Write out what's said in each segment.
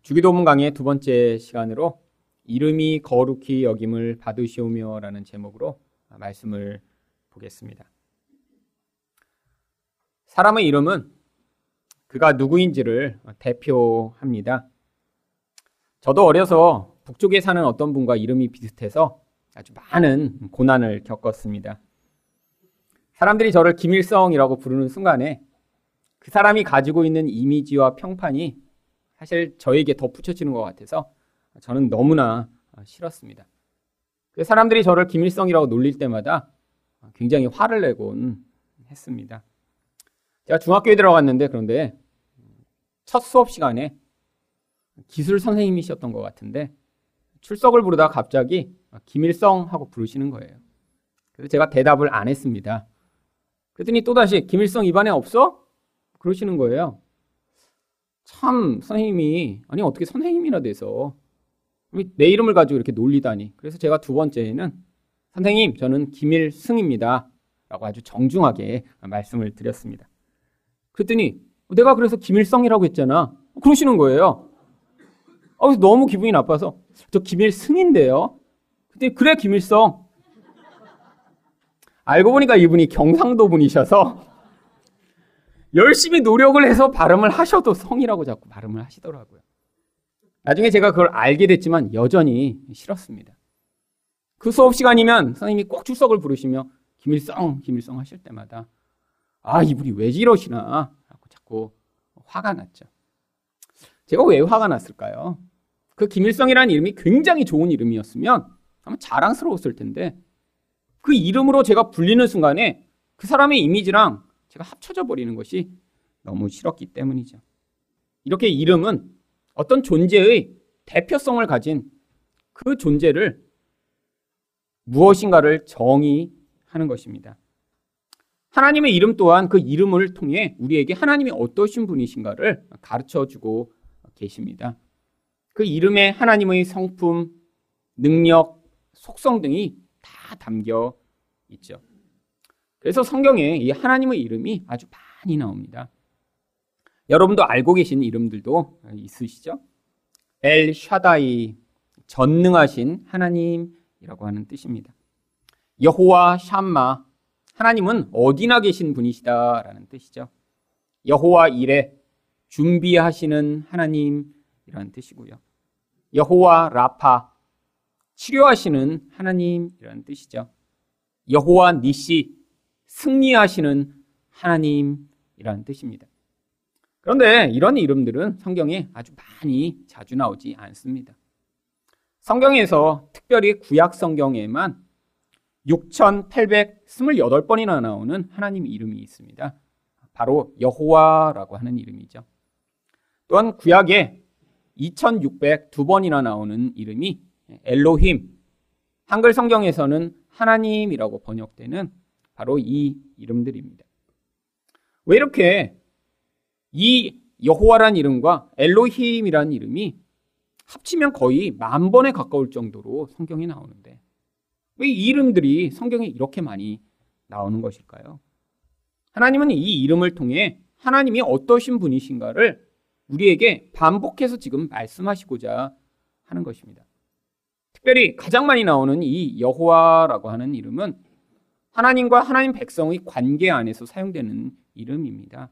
주기도문 강의 두 번째 시간으로 이름이 거룩히 여김을 받으시오며라는 제목으로 말씀을 보겠습니다. 사람의 이름은 그가 누구인지를 대표합니다. 저도 어려서 북쪽에 사는 어떤 분과 이름이 비슷해서 아주 많은 고난을 겪었습니다. 사람들이 저를 김일성이라고 부르는 순간에 그 사람이 가지고 있는 이미지와 평판이 사실 저에게 덧붙여지는 것 같아서 저는 너무나 싫었습니다. 그 사람들이 저를 김일성이라고 놀릴 때마다 굉장히 화를 내곤 했습니다. 제가 중학교에 들어갔는데 그런데 첫 수업 시간에 기술 선생님이셨던 것 같은데 출석을 부르다가 갑자기 김일성 하고 부르시는 거예요. 그래서 제가 대답을 안 했습니다. 그랬더니 또다시 김일성 입안에 없어? 그러시는 거예요. 참 선생님이 아니 어떻게 선생님이나 돼서 내 이름을 가지고 이렇게 놀리다니. 그래서 제가 두 번째에는 선생님 저는 김일승입니다. 라고 아주 정중하게 말씀을 드렸습니다. 그랬더니 내가 그래서 김일성이라고 했잖아. 그러시는 거예요. 아, 너무 기분이 나빠서 저 김일승인데요. 근데 그래 김일성. 알고 보니까 이분이 경상도 분이셔서 열심히 노력을 해서 발음을 하셔도 성이라고 자꾸 발음을 하시더라고요. 나중에 제가 그걸 알게 됐지만 여전히 싫었습니다. 그 수업 시간이면 선생님이 꼭 출석을 부르시며 김일성, 김일성 하실 때마다 아, 이분이 왜 이러시나 라고 자꾸 화가 났죠. 제가 왜 화가 났을까요? 그 김일성이라는 이름이 굉장히 좋은 이름이었으면 아마 자랑스러웠을 텐데 그 이름으로 제가 불리는 순간에 그 사람의 이미지랑 제가 합쳐져 버리는 것이 너무 싫었기 때문이죠. 이렇게 이름은 어떤 존재의 대표성을 가진 그 존재를 무엇인가를 정의하는 것입니다. 하나님의 이름 또한 그 이름을 통해 우리에게 하나님이 어떠신 분이신가를 가르쳐 주고 계십니다. 그 이름에 하나님의 성품, 능력, 속성 등이 다 담겨 있죠. 그래서 성경에 이 하나님의 이름이 아주 많이 나옵니다. 여러분도 알고 계신 이름들도 있으시죠? 엘 샤다이, 전능하신 하나님이라고 하는 뜻입니다. 여호와 샴마, 하나님은 어디나 계신 분이시다라는 뜻이죠. 여호와 이레, 준비하시는 하나님이라는 뜻이고요. 여호와 라파, 치료하시는 하나님이라는 뜻이죠. 여호와 니시, 승리하시는 하나님이라는 뜻입니다. 그런데 이런 이름들은 성경에 아주 많이 자주 나오지 않습니다. 성경에서 특별히 구약 성경에만 6,828번이나 나오는 하나님 이름이 있습니다. 바로 여호와라고 하는 이름이죠. 또한 구약에 2,602번이나 나오는 이름이 엘로힘, 한글 성경에서는 하나님이라고 번역되는 바로 이 이름들입니다. 왜 이렇게 이 여호와란 이름과 엘로힘이라는 이름이 합치면 거의 만 번에 가까울 정도로 성경에 나오는데 왜 이 이름들이 성경에 이렇게 많이 나오는 것일까요? 하나님은 이 이름을 통해 하나님이 어떠신 분이신가를 우리에게 반복해서 지금 말씀하시고자 하는 것입니다. 특별히 가장 많이 나오는 이 여호와라고 하는 이름은 하나님과 하나님 백성의 관계 안에서 사용되는 이름입니다.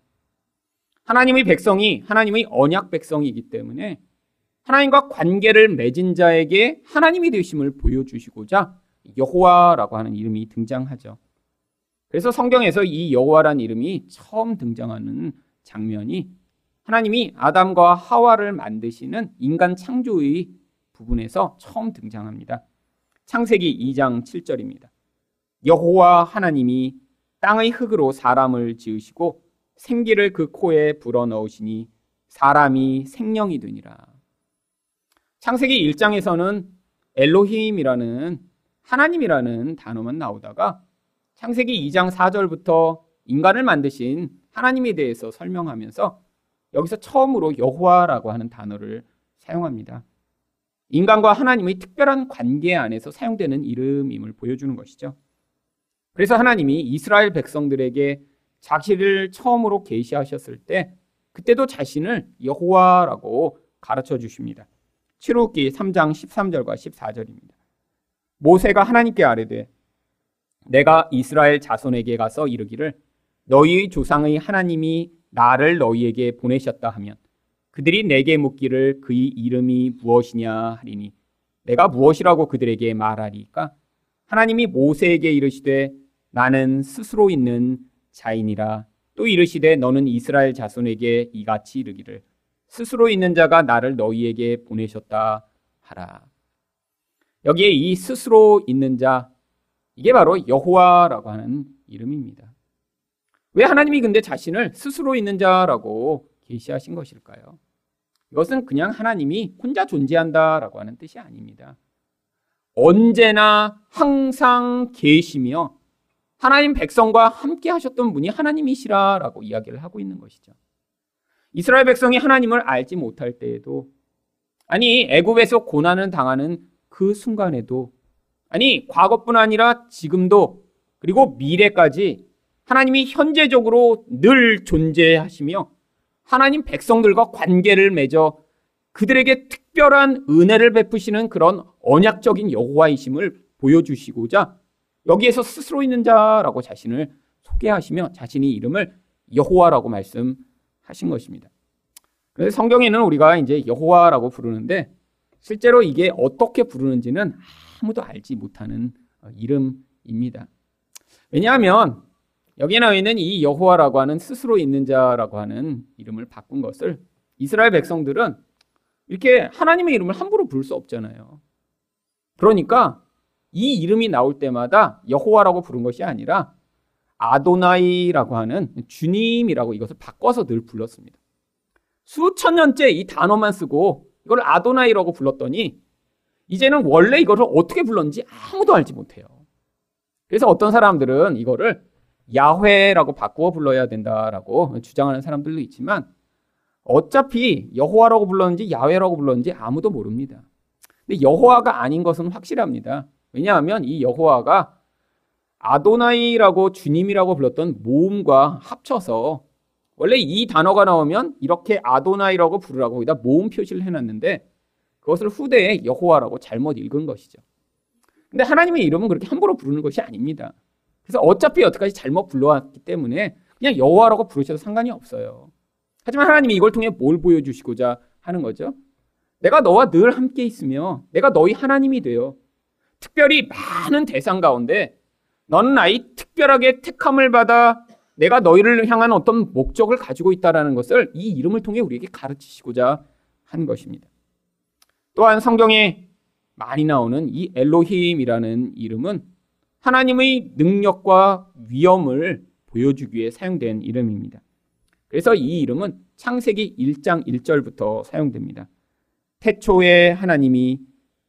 하나님의 백성이 하나님의 언약 백성이기 때문에 하나님과 관계를 맺은 자에게 하나님이 되심을 보여주시고자 여호와라고 하는 이름이 등장하죠. 그래서 성경에서 이 여호와라는 이름이 처음 등장하는 장면이 하나님이 아담과 하와를 만드시는 인간 창조의 부분에서 처음 등장합니다. 창세기 2장 7절입니다. 여호와 하나님이 땅의 흙으로 사람을 지으시고 생기를 그 코에 불어넣으시니 사람이 생명이 되니라. 창세기 1장에서는 엘로힘이라는 하나님이라는 단어만 나오다가 창세기 2장 4절부터 인간을 만드신 하나님에 대해서 설명하면서 여기서 처음으로 여호와라고 하는 단어를 사용합니다. 인간과 하나님의 특별한 관계 안에서 사용되는 이름임을 보여주는 것이죠. 그래서 하나님이 이스라엘 백성들에게 자신을 처음으로 계시하셨을 때 그때도 자신을 여호와라고 가르쳐 주십니다. 출애굽기 3장 13절과 14절입니다. 모세가 하나님께 아뢰되 내가 이스라엘 자손에게 가서 이르기를 너희 조상의 하나님이 나를 너희에게 보내셨다 하면 그들이 내게 묻기를 그의 이름이 무엇이냐 하리니 내가 무엇이라고 그들에게 말하리까 하나님이 모세에게 이르시되 나는 스스로 있는 자인이라 또 이르시되 너는 이스라엘 자손에게 이같이 이르기를 스스로 있는 자가 나를 너희에게 보내셨다 하라. 여기에 이 스스로 있는 자 이게 바로 여호와라고 하는 이름입니다. 왜 하나님이 근데 자신을 스스로 있는 자라고 계시하신 것일까요? 이것은 그냥 하나님이 혼자 존재한다라고 하는 뜻이 아닙니다. 언제나 항상 계시며 하나님 백성과 함께 하셨던 분이 하나님이시라라고 이야기를 하고 있는 것이죠. 이스라엘 백성이 하나님을 알지 못할 때에도 아니 애굽에서 고난을 당하는 그 순간에도 아니 과거뿐 아니라 지금도 그리고 미래까지 하나님이 현재적으로 늘 존재하시며 하나님 백성들과 관계를 맺어 그들에게 특별한 은혜를 베푸시는 그런 언약적인 여호와이심을 보여주시고자 여기에서 스스로 있는 자라고 자신을 소개하시며 자신의 이름을 여호와라고 말씀하신 것입니다. 그래서 성경에는 우리가 이제 여호와라고 부르는데 실제로 이게 어떻게 부르는지는 아무도 알지 못하는 어, 이름입니다. 왜냐하면 여기에 나와 있는 이 여호와라고 하는 스스로 있는 자라고 하는 이름을 바꾼 것을 이스라엘 백성들은 이렇게 하나님의 이름을 함부로 부를 수 없잖아요. 그러니까 이 이름이 나올 때마다 여호와라고 부른 것이 아니라 아도나이라고 하는 주님이라고 이것을 바꿔서 늘 불렀습니다. 수천 년째 이 단어만 쓰고 이걸 아도나이라고 불렀더니 이제는 원래 이거를 어떻게 불렀는지 아무도 알지 못해요. 그래서 어떤 사람들은 이거를 야훼라고 바꾸어 불러야 된다라고 주장하는 사람들도 있지만 어차피 여호와라고 불렀는지 야훼라고 불렀는지 아무도 모릅니다. 근데 여호와가 아닌 것은 확실합니다. 왜냐하면 이 여호와가 아도나이라고 주님이라고 불렀던 모음과 합쳐서 원래 이 단어가 나오면 이렇게 아도나이라고 부르라고 거기다 모음 표시를 해놨는데 그것을 후대에 여호와라고 잘못 읽은 것이죠. 근데 하나님의 이름은 그렇게 함부로 부르는 것이 아닙니다. 그래서 어차피 여태까지 잘못 불러왔기 때문에 그냥 여호와라고 부르셔도 상관이 없어요. 하지만 하나님이 이걸 통해 뭘 보여주시고자 하는 거죠? 내가 너와 늘 함께 있으며 내가 너희 하나님이 되어 특별히 많은 대상 가운데 너는 아이 특별하게 택함을 받아 내가 너희를 향한 어떤 목적을 가지고 있다라는 것을 이 이름을 통해 우리에게 가르치시고자 한 것입니다. 또한 성경에 많이 나오는 이 엘로힘이라는 이름은 하나님의 능력과 위엄을 보여주기 위해 사용된 이름입니다. 그래서 이 이름은 창세기 1장 1절부터 사용됩니다. 태초에 하나님이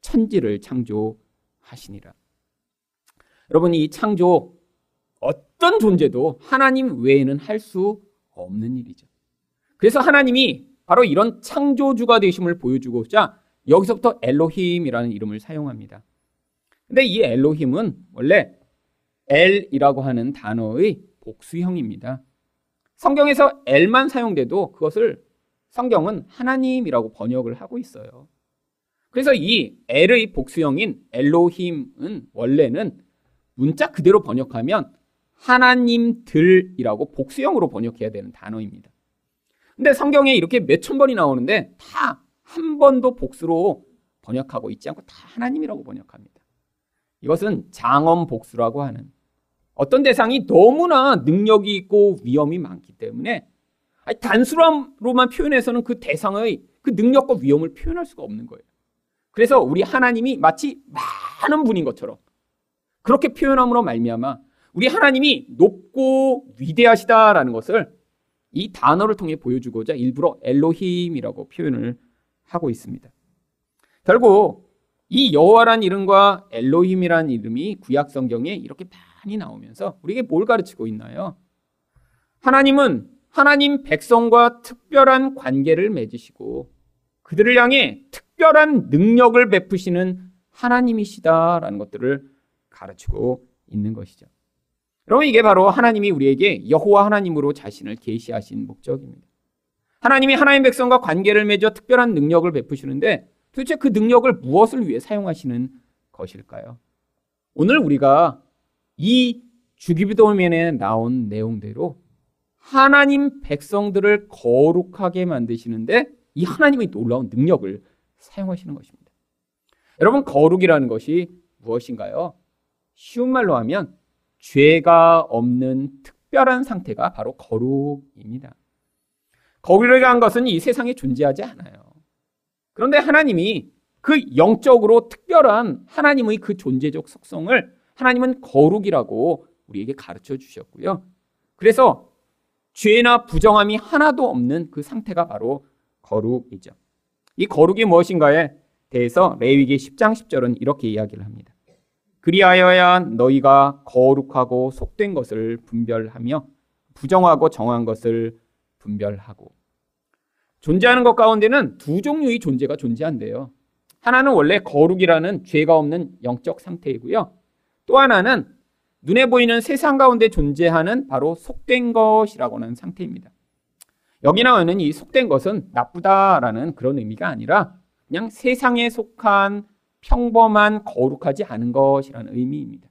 천지를 창조하 시니라. 여러분 이 창조 어떤 존재도 하나님 외에는 할 수 없는 일이죠. 그래서 하나님이 바로 이런 창조주가 되심을 보여주고자 여기서부터 엘로힘이라는 이름을 사용합니다. 근데 이 엘로힘은 원래 엘이라고 하는 단어의 복수형입니다. 성경에서 엘만 사용돼도 그것을 성경은 하나님이라고 번역을 하고 있어요. 그래서 이 엘의 복수형인 엘로힘은 원래는 문자 그대로 번역하면 하나님들이라고 복수형으로 번역해야 되는 단어입니다. 근데 성경에 이렇게 몇천 번이 나오는데 다 한 번도 복수로 번역하고 있지 않고 다 하나님이라고 번역합니다. 이것은 장엄 복수라고 하는 어떤 대상이 너무나 능력이 있고 위험이 많기 때문에 단순함로만 표현해서는 그 대상의 그 능력과 위험을 표현할 수가 없는 거예요. 그래서 우리 하나님이 마치 많은 분인 것처럼 그렇게 표현함으로 말미암아 우리 하나님이 높고 위대하시다라는 것을 이 단어를 통해 보여주고자 일부러 엘로힘이라고 표현을 하고 있습니다. 결국 이 여호와란 이름과 엘로힘이란 이름이 구약 성경에 이렇게 많이 나오면서 우리에게 뭘 가르치고 있나요? 하나님은 하나님 백성과 특별한 관계를 맺으시고 그들을 향해 특 별한 능력을 베푸시는 하나님이시다라는 것들을 가르치고 있는 것이죠. 여러분 이게 바로 하나님이 우리에게 여호와 하나님으로 자신을 계시하신 목적입니다. 하나님이 하나님 백성과 관계를 맺어 특별한 능력을 베푸시는데 도대체 그 능력을 무엇을 위해 사용하시는 것일까요? 오늘 우리가 이 주기도면에 나온 내용대로 하나님 백성들을 거룩하게 만드시는데 이 하나님의 놀라운 능력을 사용하시는 것입니다. 여러분, 거룩이라는 것이 무엇인가요? 쉬운 말로 하면 죄가 없는 특별한 상태가 바로 거룩입니다. 거룩이라는 것은 이 세상에 존재하지 않아요. 그런데 하나님이 그 영적으로 특별한 하나님의 그 존재적 속성을 하나님은 거룩이라고 우리에게 가르쳐 주셨고요. 그래서 죄나 부정함이 하나도 없는 그 상태가 바로 거룩이죠. 이 거룩이 무엇인가에 대해서 레위기 10장 10절은 이렇게 이야기를 합니다. 그리하여야 너희가 거룩하고 속된 것을 분별하며 부정하고 정한 것을 분별하고 존재하는 것 가운데는 두 종류의 존재가 존재한대요. 하나는 원래 거룩이라는 죄가 없는 영적 상태이고요. 또 하나는 눈에 보이는 세상 가운데 존재하는 바로 속된 것이라고 하는 상태입니다. 여기 나오는 이 속된 것은 나쁘다라는 그런 의미가 아니라 그냥 세상에 속한 평범한 거룩하지 않은 것이라는 의미입니다.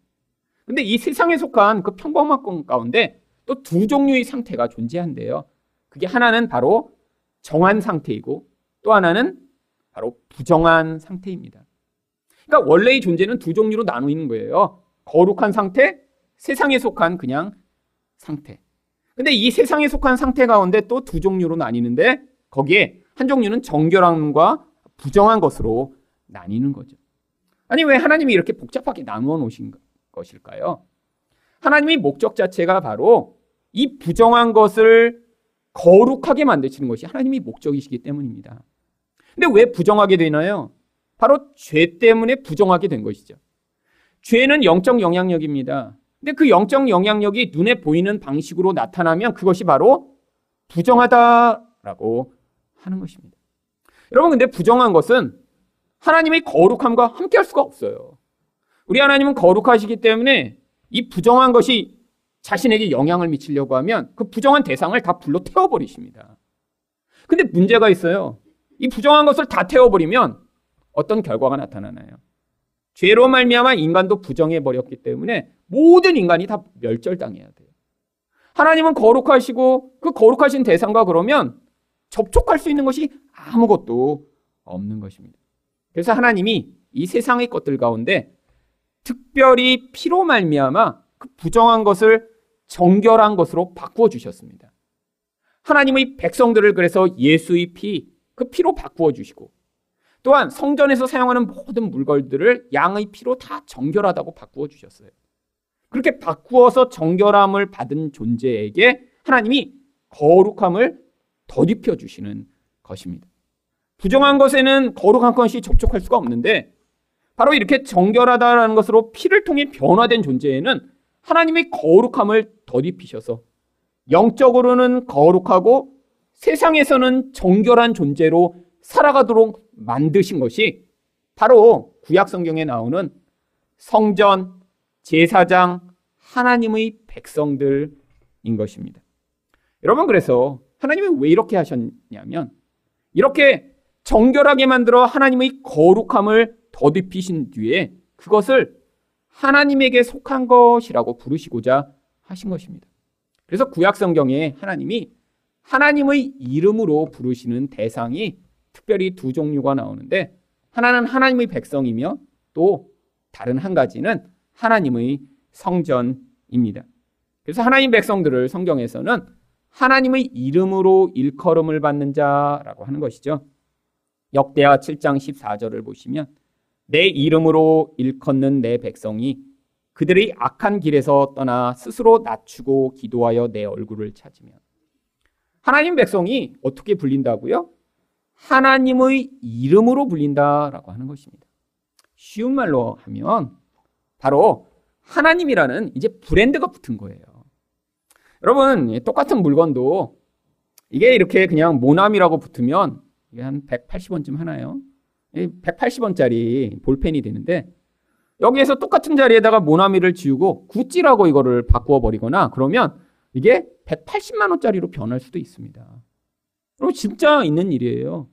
근데 이 세상에 속한 그 평범한 것 가운데 또 두 종류의 상태가 존재한대요. 그게 하나는 바로 정한 상태이고 또 하나는 바로 부정한 상태입니다. 그러니까 원래의 존재는 두 종류로 나누는 거예요. 거룩한 상태, 세상에 속한 그냥 상태. 근데 이 세상에 속한 상태 가운데 또 두 종류로 나뉘는데 거기에 한 종류는 정결함과 부정한 것으로 나뉘는 거죠. 아니 왜 하나님이 이렇게 복잡하게 나누어 놓으신 것일까요? 하나님의 목적 자체가 바로 이 부정한 것을 거룩하게 만드시는 것이 하나님의 목적이시기 때문입니다. 근데 왜 부정하게 되나요? 바로 죄 때문에 부정하게 된 것이죠. 죄는 영적 영향력입니다. 근데 그 영적 영향력이 눈에 보이는 방식으로 나타나면 그것이 바로 부정하다라고 하는 것입니다. 여러분, 근데 부정한 것은 하나님의 거룩함과 함께 할 수가 없어요. 우리 하나님은 거룩하시기 때문에 이 부정한 것이 자신에게 영향을 미치려고 하면 그 부정한 대상을 다 불러 태워버리십니다. 근데 문제가 있어요. 이 부정한 것을 다 태워버리면 어떤 결과가 나타나나요? 죄로 말미암아 인간도 부정해 버렸기 때문에 모든 인간이 다 멸절당해야 돼요. 하나님은 거룩하시고 그 거룩하신 대상과 그러면 접촉할 수 있는 것이 아무것도 없는 것입니다. 그래서 하나님이 이 세상의 것들 가운데 특별히 피로 말미암아 그 부정한 것을 정결한 것으로 바꾸어 주셨습니다. 하나님의 백성들을 그래서 예수의 피, 그 피로 바꾸어 주시고 또한 성전에서 사용하는 모든 물건들을 양의 피로 다 정결하다고 바꾸어 주셨어요. 그렇게 바꾸어서 정결함을 받은 존재에게 하나님이 거룩함을 덧입혀 주시는 것입니다. 부정한 것에는 거룩한 것이 접촉할 수가 없는데 바로 이렇게 정결하다라는 것으로 피를 통해 변화된 존재에는 하나님의 거룩함을 덧입히셔서 영적으로는 거룩하고 세상에서는 정결한 존재로 살아가도록 만드신 것이 바로 구약 성경에 나오는 성전, 제사장, 하나님의 백성들인 것입니다. 여러분 그래서 하나님이 왜 이렇게 하셨냐면 이렇게 정결하게 만들어 하나님의 거룩함을 덧입히신 뒤에 그것을 하나님에게 속한 것이라고 부르시고자 하신 것입니다. 그래서 구약 성경에 하나님이 하나님의 이름으로 부르시는 대상이 특별히 두 종류가 나오는데 하나는 하나님의 백성이며 또 다른 한 가지는 하나님의 성전입니다. 그래서 하나님 백성들을 성경에서는 하나님의 이름으로 일컬음을 받는 자라고 하는 것이죠. 역대하 7장 14절을 보시면 내 이름으로 일컫는 내 백성이 그들의 악한 길에서 떠나 스스로 낮추고 기도하여 내 얼굴을 찾으면 하나님 백성이 어떻게 불린다고요? 하나님의 이름으로 불린다라고 하는 것입니다. 쉬운 말로 하면 바로 하나님이라는 이제 브랜드가 붙은 거예요. 여러분, 똑같은 물건도 이게 이렇게 그냥 모남이라고 붙으면 이게 한 180원쯤 하나요? 180원짜리 볼펜이 되는데 여기에서 똑같은 자리에다가 모나미를 지우고 구찌라고 이거를 바꾸어 버리거나 그러면 이게 180만 원짜리로 변할 수도 있습니다. 여러분 진짜 있는 일이에요.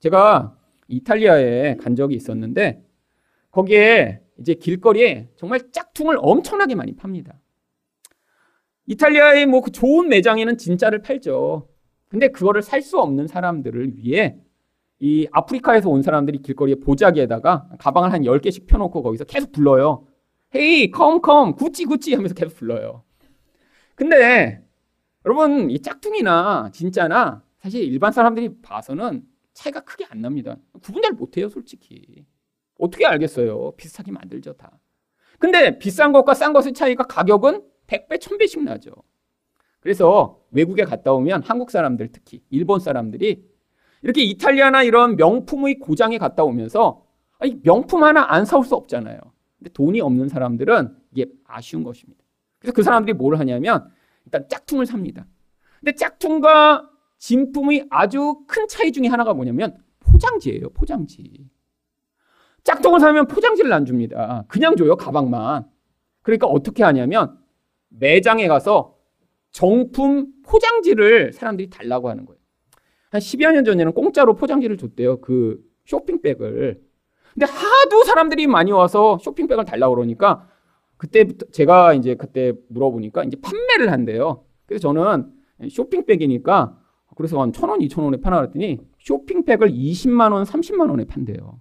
제가 이탈리아에 간 적이 있었는데 거기에 이제 길거리에 정말 짝퉁을 엄청나게 많이 팝니다. 이탈리아의 뭐 그 좋은 매장에는 진짜를 팔죠. 근데 그거를 살 수 없는 사람들을 위해 이 아프리카에서 온 사람들이 길거리에 보자기에다가 가방을 한 10개씩 펴놓고 거기서 계속 불러요. 헤이, 컴, 컴, 구찌, 구찌 하면서 계속 불러요. 근데 여러분, 이 짝퉁이나 진짜나 사실 일반 사람들이 봐서는 차이가 크게 안 납니다. 구분 잘 못해요, 솔직히. 어떻게 알겠어요? 비슷하게 만들죠, 다. 근데 비싼 것과 싼 것의 차이가 가격은 100배, 1000배씩 나죠. 그래서 외국에 갔다 오면 한국 사람들 특히 일본 사람들이 이렇게 이탈리아나 이런 명품의 고장에 갔다 오면서 아니, 명품 하나 안 사올 수 없잖아요. 근데 돈이 없는 사람들은 이게 아쉬운 것입니다. 그래서 그 사람들이 뭘 하냐면 일단 짝퉁을 삽니다. 근데 짝퉁과 진품의 아주 큰 차이 중에 하나가 뭐냐면 포장지예요, 포장지. 짝퉁을 사면 포장지를 안 줍니다. 그냥 줘요, 가방만. 그러니까 어떻게 하냐면 매장에 가서 정품 포장지를 사람들이 달라고 하는 거예요. 한 10여 년 전에는 공짜로 포장지를 줬대요. 그 쇼핑백을. 근데 하도 사람들이 많이 와서 쇼핑백을 달라고 그러니까 그때부터 제가 이제 그때 물어보니까 이제 판매를 한대요. 그래서 저는 쇼핑백이니까 그래서 한 천 원, 이천 원에 파나 그랬더니 쇼핑백을 20만 원, 30만 원에 판대요.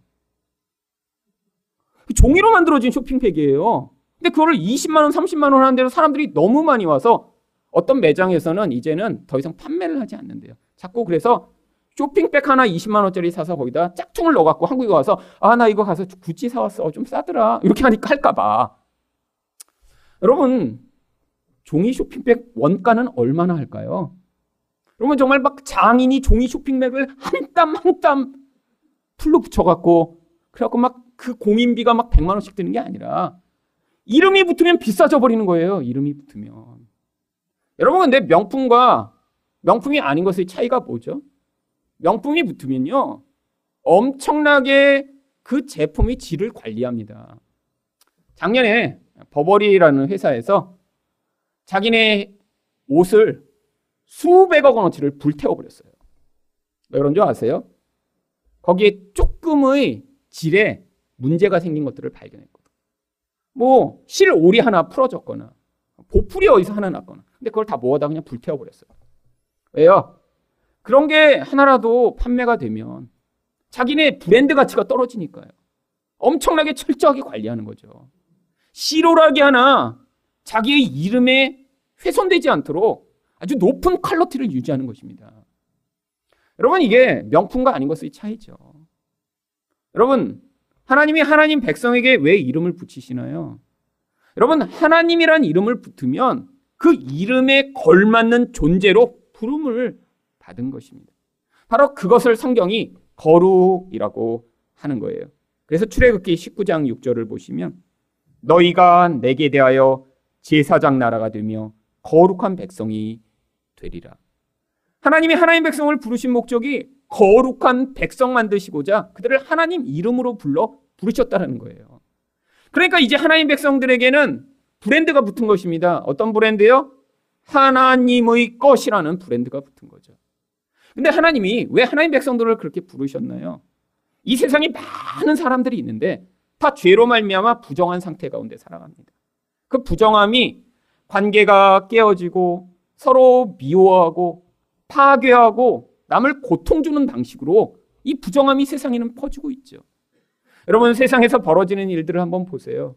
종이로 만들어진 쇼핑백이에요. 근데 그거를 20만 원, 30만 원 하는 데서 사람들이 너무 많이 와서 어떤 매장에서는 이제는 더 이상 판매를 하지 않는데요. 자꾸 그래서 쇼핑백 하나 20만 원짜리 사서 거기다 짝퉁을 넣어갖고 한국에 와서 아 나 이거 가서 구찌 사왔어 좀 싸더라 이렇게 하니까 할까봐 여러분 종이 쇼핑백 원가는 얼마나 할까요? 여러분 정말 막 장인이 종이 쇼핑백을 한 땀 한 땀 풀로 붙여갖고 그래갖고 막 그 공인비가 막 100만 원씩 드는 게 아니라 이름이 붙으면 비싸져 버리는 거예요. 이름이 붙으면. 여러분 근데 명품과 명품이 아닌 것의 차이가 뭐죠? 명품이 붙으면요. 엄청나게 그 제품의 질을 관리합니다. 작년에 버버리라는 회사에서 자기네 옷을 수백억 원어치를 불태워버렸어요. 왜 그런 줄 아세요? 거기에 조금의 질에 문제가 생긴 것들을 발견했거든. 뭐, 실 오리 하나 풀어졌거나, 보풀이 어디서 하나 났거나. 근데 그걸 다 모아다 그냥 불태워버렸어요. 왜요? 그런 게 하나라도 판매가 되면 자기네 브랜드 가치가 떨어지니까요. 엄청나게 철저하게 관리하는 거죠. 실오라기 하나 자기의 이름에 훼손되지 않도록 아주 높은 퀄러티를 유지하는 것입니다. 여러분 이게 명품과 아닌 것의 차이죠. 여러분 하나님이 하나님 백성에게 왜 이름을 붙이시나요? 여러분 하나님이란 이름을 붙으면 그 이름에 걸맞는 존재로 부름을 받은 것입니다. 바로 그것을 성경이 거룩이라고 하는 거예요. 그래서 출애굽기 19장 6절을 보시면 너희가 내게 대하여 제사장 나라가 되며 거룩한 백성이 되리라. 하나님이 하나님 백성을 부르신 목적이 거룩한 백성 만드시고자 그들을 하나님 이름으로 불러 부르셨다는 거예요. 그러니까 이제 하나님 백성들에게는 브랜드가 붙은 것입니다. 어떤 브랜드요? 하나님의 것이라는 브랜드가 붙은 거죠. 근데 하나님이 왜 하나님 백성들을 그렇게 부르셨나요? 이 세상에 많은 사람들이 있는데 다 죄로 말미암아 부정한 상태 가운데 살아갑니다. 그 부정함이 관계가 깨어지고 서로 미워하고 파괴하고 남을 고통 주는 방식으로 이 부정함이 세상에는 퍼지고 있죠. 여러분 세상에서 벌어지는 일들을 한번 보세요.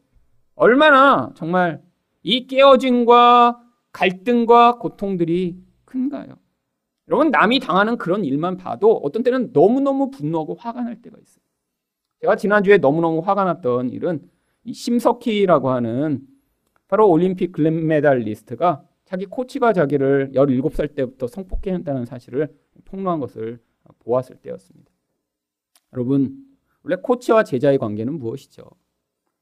얼마나 정말 이 깨어짐과 갈등과 고통들이 큰가요? 여러분 남이 당하는 그런 일만 봐도 어떤 때는 너무너무 분노하고 화가 날 때가 있어요. 제가 지난주에 너무너무 화가 났던 일은 이 심석희라고 하는 바로 올림픽 글램메달리스트가 자기 코치가 자기를 17살 때부터 성폭행했다는 사실을 폭로한 것을 보았을 때였습니다. 여러분, 원래 코치와 제자의 관계는 무엇이죠?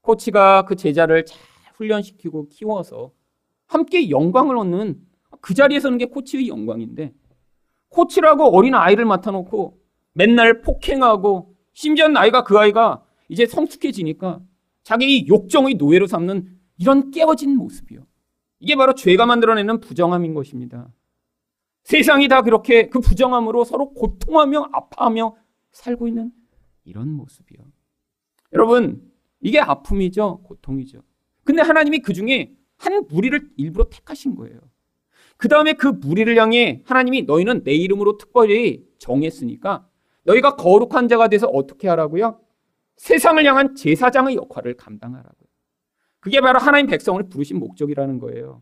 코치가 그 제자를 잘 훈련시키고 키워서 함께 영광을 얻는 그 자리에 서는 게 코치의 영광인데 코치라고 어린 아이를 맡아놓고 맨날 폭행하고 심지어 아이가 그 아이가 이제 성숙해지니까 자기 욕정의 노예로 삼는 이런 깨어진 모습이요. 이게 바로 죄가 만들어내는 부정함인 것입니다. 세상이 다 그렇게 그 부정함으로 서로 고통하며 아파하며 살고 있는 이런 모습이요. 여러분, 이게 아픔이죠. 고통이죠. 근데 하나님이 그 중에 한 무리를 일부러 택하신 거예요. 그 다음에 그 무리를 향해 하나님이 너희는 내 이름으로 특별히 정했으니까 너희가 거룩한 자가 돼서 어떻게 하라고요? 세상을 향한 제사장의 역할을 감당하라고요. 그게 바로 하나님 백성을 부르신 목적이라는 거예요.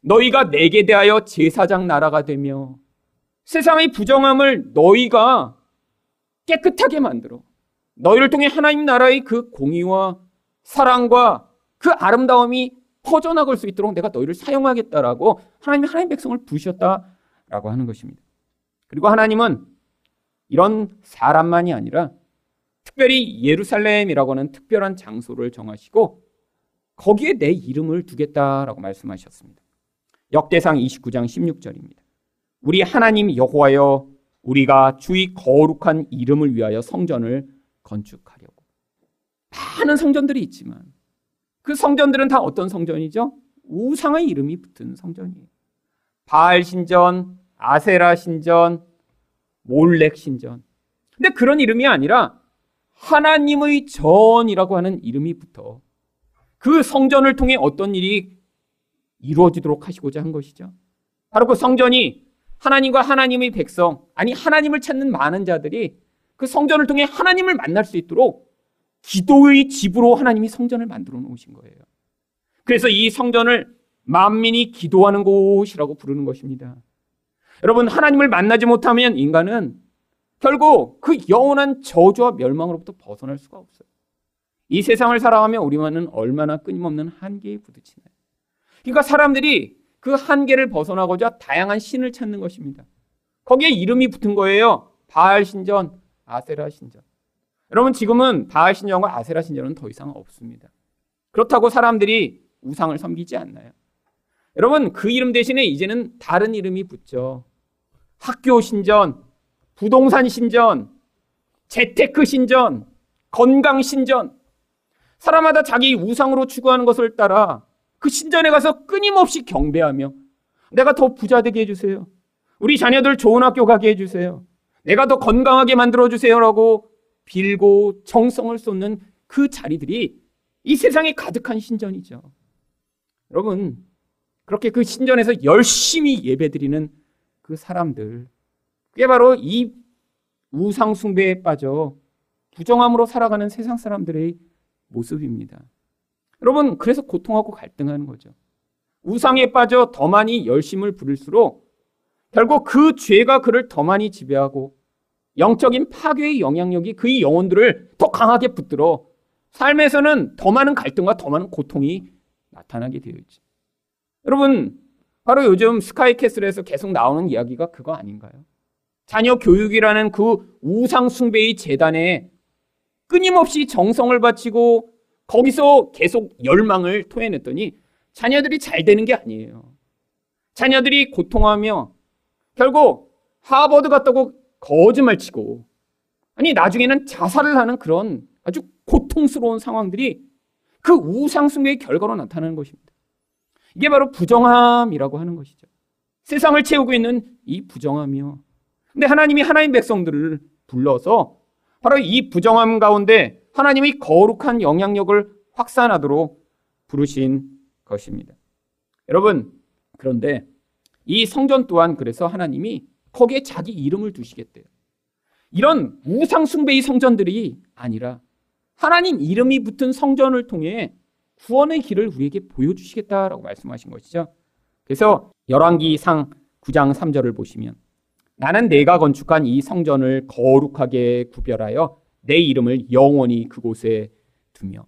너희가 내게 대하여 제사장 나라가 되며 세상의 부정함을 너희가 깨끗하게 만들어 너희를 통해 하나님 나라의 그 공의와 사랑과 그 아름다움이 퍼져나갈 수 있도록 내가 너희를 사용하겠다라고 하나님이 하나님 백성을 부르셨다라고 하는 것입니다. 그리고 하나님은 이런 사람만이 아니라 특별히 예루살렘이라고 하는 특별한 장소를 정하시고 거기에 내 이름을 두겠다라고 말씀하셨습니다. 역대상 29장 16절입니다. 우리 하나님 여호와여 우리가 주의 거룩한 이름을 위하여 성전을 건축하려고. 많은 성전들이 있지만 그 성전들은 다 어떤 성전이죠? 우상의 이름이 붙은 성전이에요. 바알 신전, 아세라 신전, 몰렉 신전. 근데 그런 이름이 아니라 하나님의 전이라고 하는 이름이 붙어 그 성전을 통해 어떤 일이 이루어지도록 하시고자 한 것이죠. 바로 그 성전이 하나님과 하나님의 백성, 아니 하나님을 찾는 많은 자들이 그 성전을 통해 하나님을 만날 수 있도록 기도의 집으로 하나님이 성전을 만들어 놓으신 거예요. 그래서 이 성전을 만민이 기도하는 곳이라고 부르는 것입니다. 여러분, 하나님을 만나지 못하면 인간은 결국 그 영원한 저주와 멸망으로부터 벗어날 수가 없어요. 이 세상을 살아가며 우리만은 얼마나 끊임없는 한계에 부딪히나요? 그러니까 사람들이 그 한계를 벗어나고자 다양한 신을 찾는 것입니다. 거기에 이름이 붙은 거예요. 바알 신전, 아세라 신전. 여러분 지금은 바알 신전과 아세라 신전은 더 이상 없습니다. 그렇다고 사람들이 우상을 섬기지 않나요? 여러분 그 이름 대신에 이제는 다른 이름이 붙죠. 학교 신전, 부동산 신전, 재테크 신전, 건강 신전. 사람마다 자기 우상으로 추구하는 것을 따라 그 신전에 가서 끊임없이 경배하며 내가 더 부자 되게 해주세요. 우리 자녀들 좋은 학교 가게 해주세요. 내가 더 건강하게 만들어주세요라고 빌고 정성을 쏟는 그 자리들이 이 세상에 가득한 신전이죠. 여러분, 그렇게 그 신전에서 열심히 예배드리는 그 사람들, 그게 바로 이 우상숭배에 빠져 부정함으로 살아가는 세상 사람들의 모습입니다. 여러분, 그래서 고통하고 갈등하는 거죠. 우상에 빠져 더 많이 열심을 부릴수록 결국 그 죄가 그를 더 많이 지배하고 영적인 파괴의 영향력이 그의 영혼들을 더 강하게 붙들어 삶에서는 더 많은 갈등과 더 많은 고통이 나타나게 되어 있죠. 여러분, 바로 요즘 스카이캐슬에서 계속 나오는 이야기가 그거 아닌가요? 자녀 교육이라는 그 우상숭배의 재단에 끊임없이 정성을 바치고 거기서 계속 열망을 토해냈더니 자녀들이 잘 되는 게 아니에요. 자녀들이 고통하며 결국 하버드 갔다고 거짓말 치고 아니 나중에는 자살을 하는 그런 아주 고통스러운 상황들이 그 우상 숭배의 결과로 나타나는 것입니다. 이게 바로 부정함이라고 하는 것이죠. 세상을 채우고 있는 이 부정함이요. 근데 하나님이 하나님 백성들을 불러서 바로 이 부정함 가운데 하나님의 거룩한 영향력을 확산하도록 부르신 것입니다. 여러분, 그런데 이 성전 또한 그래서 하나님이 거기에 자기 이름을 두시겠대요. 이런 우상숭배의 성전들이 아니라 하나님 이름이 붙은 성전을 통해 구원의 길을 우리에게 보여주시겠다라고 말씀하신 것이죠. 그래서 열왕기상 9장 3절을 보시면 나는 내가 건축한 이 성전을 거룩하게 구별하여 내 이름을 영원히 그곳에 두며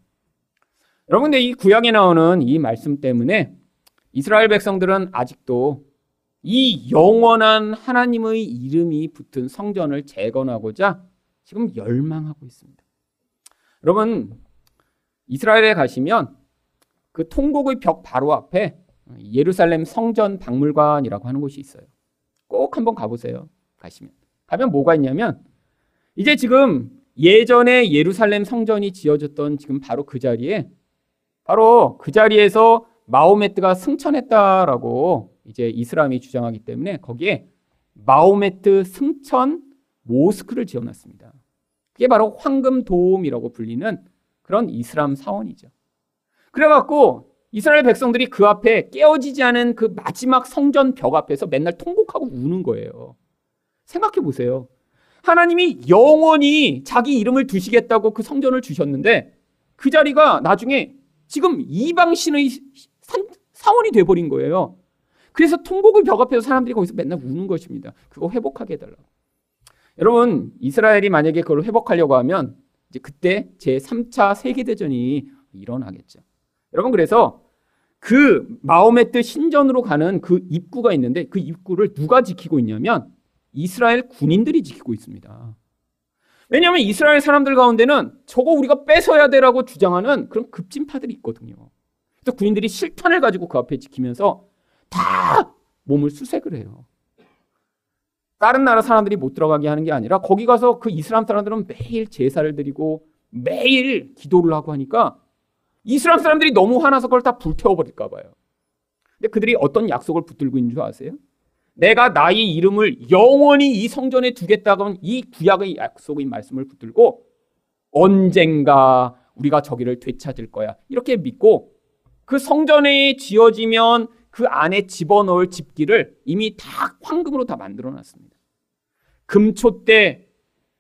여러분 이 구약에 나오는 이 말씀 때문에 이스라엘 백성들은 아직도 이 영원한 하나님의 이름이 붙은 성전을 재건하고자 지금 열망하고 있습니다. 여러분 이스라엘에 가시면 그 통곡의 벽 바로 앞에 예루살렘 성전 박물관이라고 하는 곳이 있어요. 꼭 한번 가보세요. 가시면. 가면 뭐가 있냐면 이제 지금 예전에 예루살렘 성전이 지어졌던 지금 바로 그 자리에 바로 그 자리에서 마호메트가 승천했다라고 이제 이슬람이 주장하기 때문에 거기에 마호메트 승천 모스크를 지어놨습니다. 그게 바로 황금 도움이라고 불리는 그런 이슬람 사원이죠. 그래갖고 이스라엘 백성들이 그 앞에 깨어지지 않은 그 마지막 성전 벽 앞에서 맨날 통곡하고 우는 거예요. 생각해 보세요. 하나님이 영원히 자기 이름을 두시겠다고 그 성전을 주셨는데 그 자리가 나중에 지금 이방신의 사원이 돼버린 거예요. 그래서 통곡을 벽 앞에서 사람들이 거기서 맨날 우는 것입니다. 그거 회복하게 해달라고. 여러분, 이스라엘이 만약에 그걸 회복하려고 하면 이제 그때 제 3차 세계대전이 일어나겠죠. 여러분, 그래서 그 마호메트 신전으로 가는 그 입구가 있는데 그 입구를 누가 지키고 있냐면 이스라엘 군인들이 지키고 있습니다. 왜냐하면 이스라엘 사람들 가운데는 저거 우리가 뺏어야 되라고 주장하는 그런 급진파들이 있거든요. 그래서 군인들이 실탄을 가지고 그 앞에 지키면서 다 몸을 수색을 해요. 다른 나라 사람들이 못 들어가게 하는 게 아니라 거기 가서 그 이슬람 사람들은 매일 제사를 드리고 매일 기도를 하고 하니까 이슬람 사람들이 너무 화나서 그걸 다 불태워버릴까 봐요. 근데 그들이 어떤 약속을 붙들고 있는 줄 아세요? 내가 나의 이름을 영원히 이 성전에 두겠다고 이 구약의 약속의 말씀을 붙들고 언젠가 우리가 저기를 되찾을 거야. 이렇게 믿고 그 성전에 지어지면 그 안에 집어넣을 집기를 이미 다 황금으로 다 만들어 놨습니다. 금초대,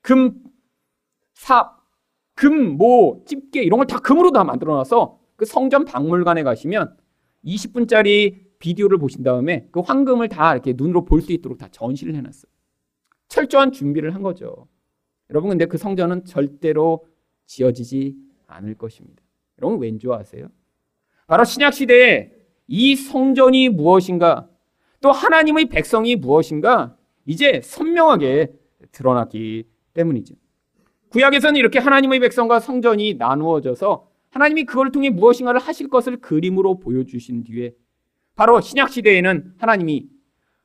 금, 삽, 금, 모, 집게 이런 걸 다 금으로 다 만들어 놔서 그 성전 박물관에 가시면 20분짜리 비디오를 보신 다음에 그 황금을 다 이렇게 눈으로 볼 수 있도록 다 전시를 해놨어요. 철저한 준비를 한 거죠. 여러분 근데 그 성전은 절대로 지어지지 않을 것입니다. 여러분 왠지 아세요? 바로 신약 시대에 이 성전이 무엇인가 또 하나님의 백성이 무엇인가 이제 선명하게 드러났기 때문이죠. 구약에서는 이렇게 하나님의 백성과 성전이 나누어져서 하나님이 그걸 통해 무엇인가를 하실 것을 그림으로 보여주신 뒤에 바로 신약 시대에는 하나님이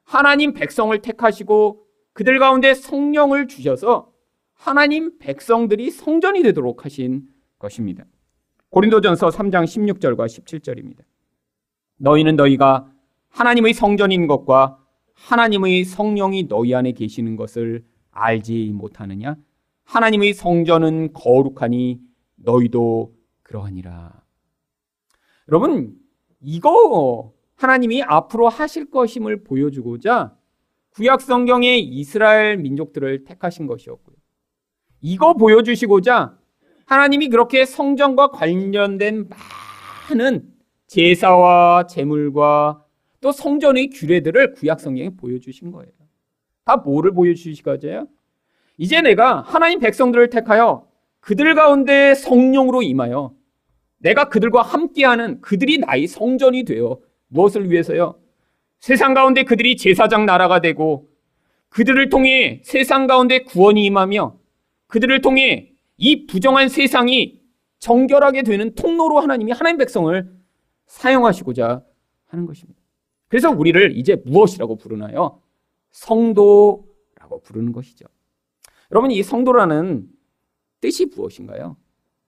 하나님 백성을 택하시고 그들 가운데 성령을 주셔서 하나님 백성들이 성전이 되도록 하신 것입니다. 고린도전서 3장 16절과 17절입니다. 너희는 너희가 하나님의 성전인 것과 하나님의 성령이 너희 안에 계시는 것을 알지 못하느냐? 하나님의 성전은 거룩하니 너희도 그러하니라. 여러분, 이거 하나님이 앞으로 하실 것임을 보여주고자 구약 성경의 이스라엘 민족들을 택하신 것이었고요. 이거 보여주시고자 하나님이 그렇게 성전과 관련된 많은 제사와 제물과 또 성전의 규례들을 구약 성경에 보여주신 거예요. 다 뭐를 보여주시고자요? 이제 내가 하나님 백성들을 택하여 그들 가운데 성령으로 임하여 내가 그들과 함께하는 그들이 나의 성전이 되어 무엇을 위해서요? 세상 가운데 그들이 제사장 나라가 되고 그들을 통해 세상 가운데 구원이 임하며 그들을 통해 이 부정한 세상이 정결하게 되는 통로로 하나님이 하나님 백성을 사용하시고자 하는 것입니다. 그래서 우리를 이제 무엇이라고 부르나요? 성도라고 부르는 것이죠. 여러분, 이 성도라는 뜻이 무엇인가요?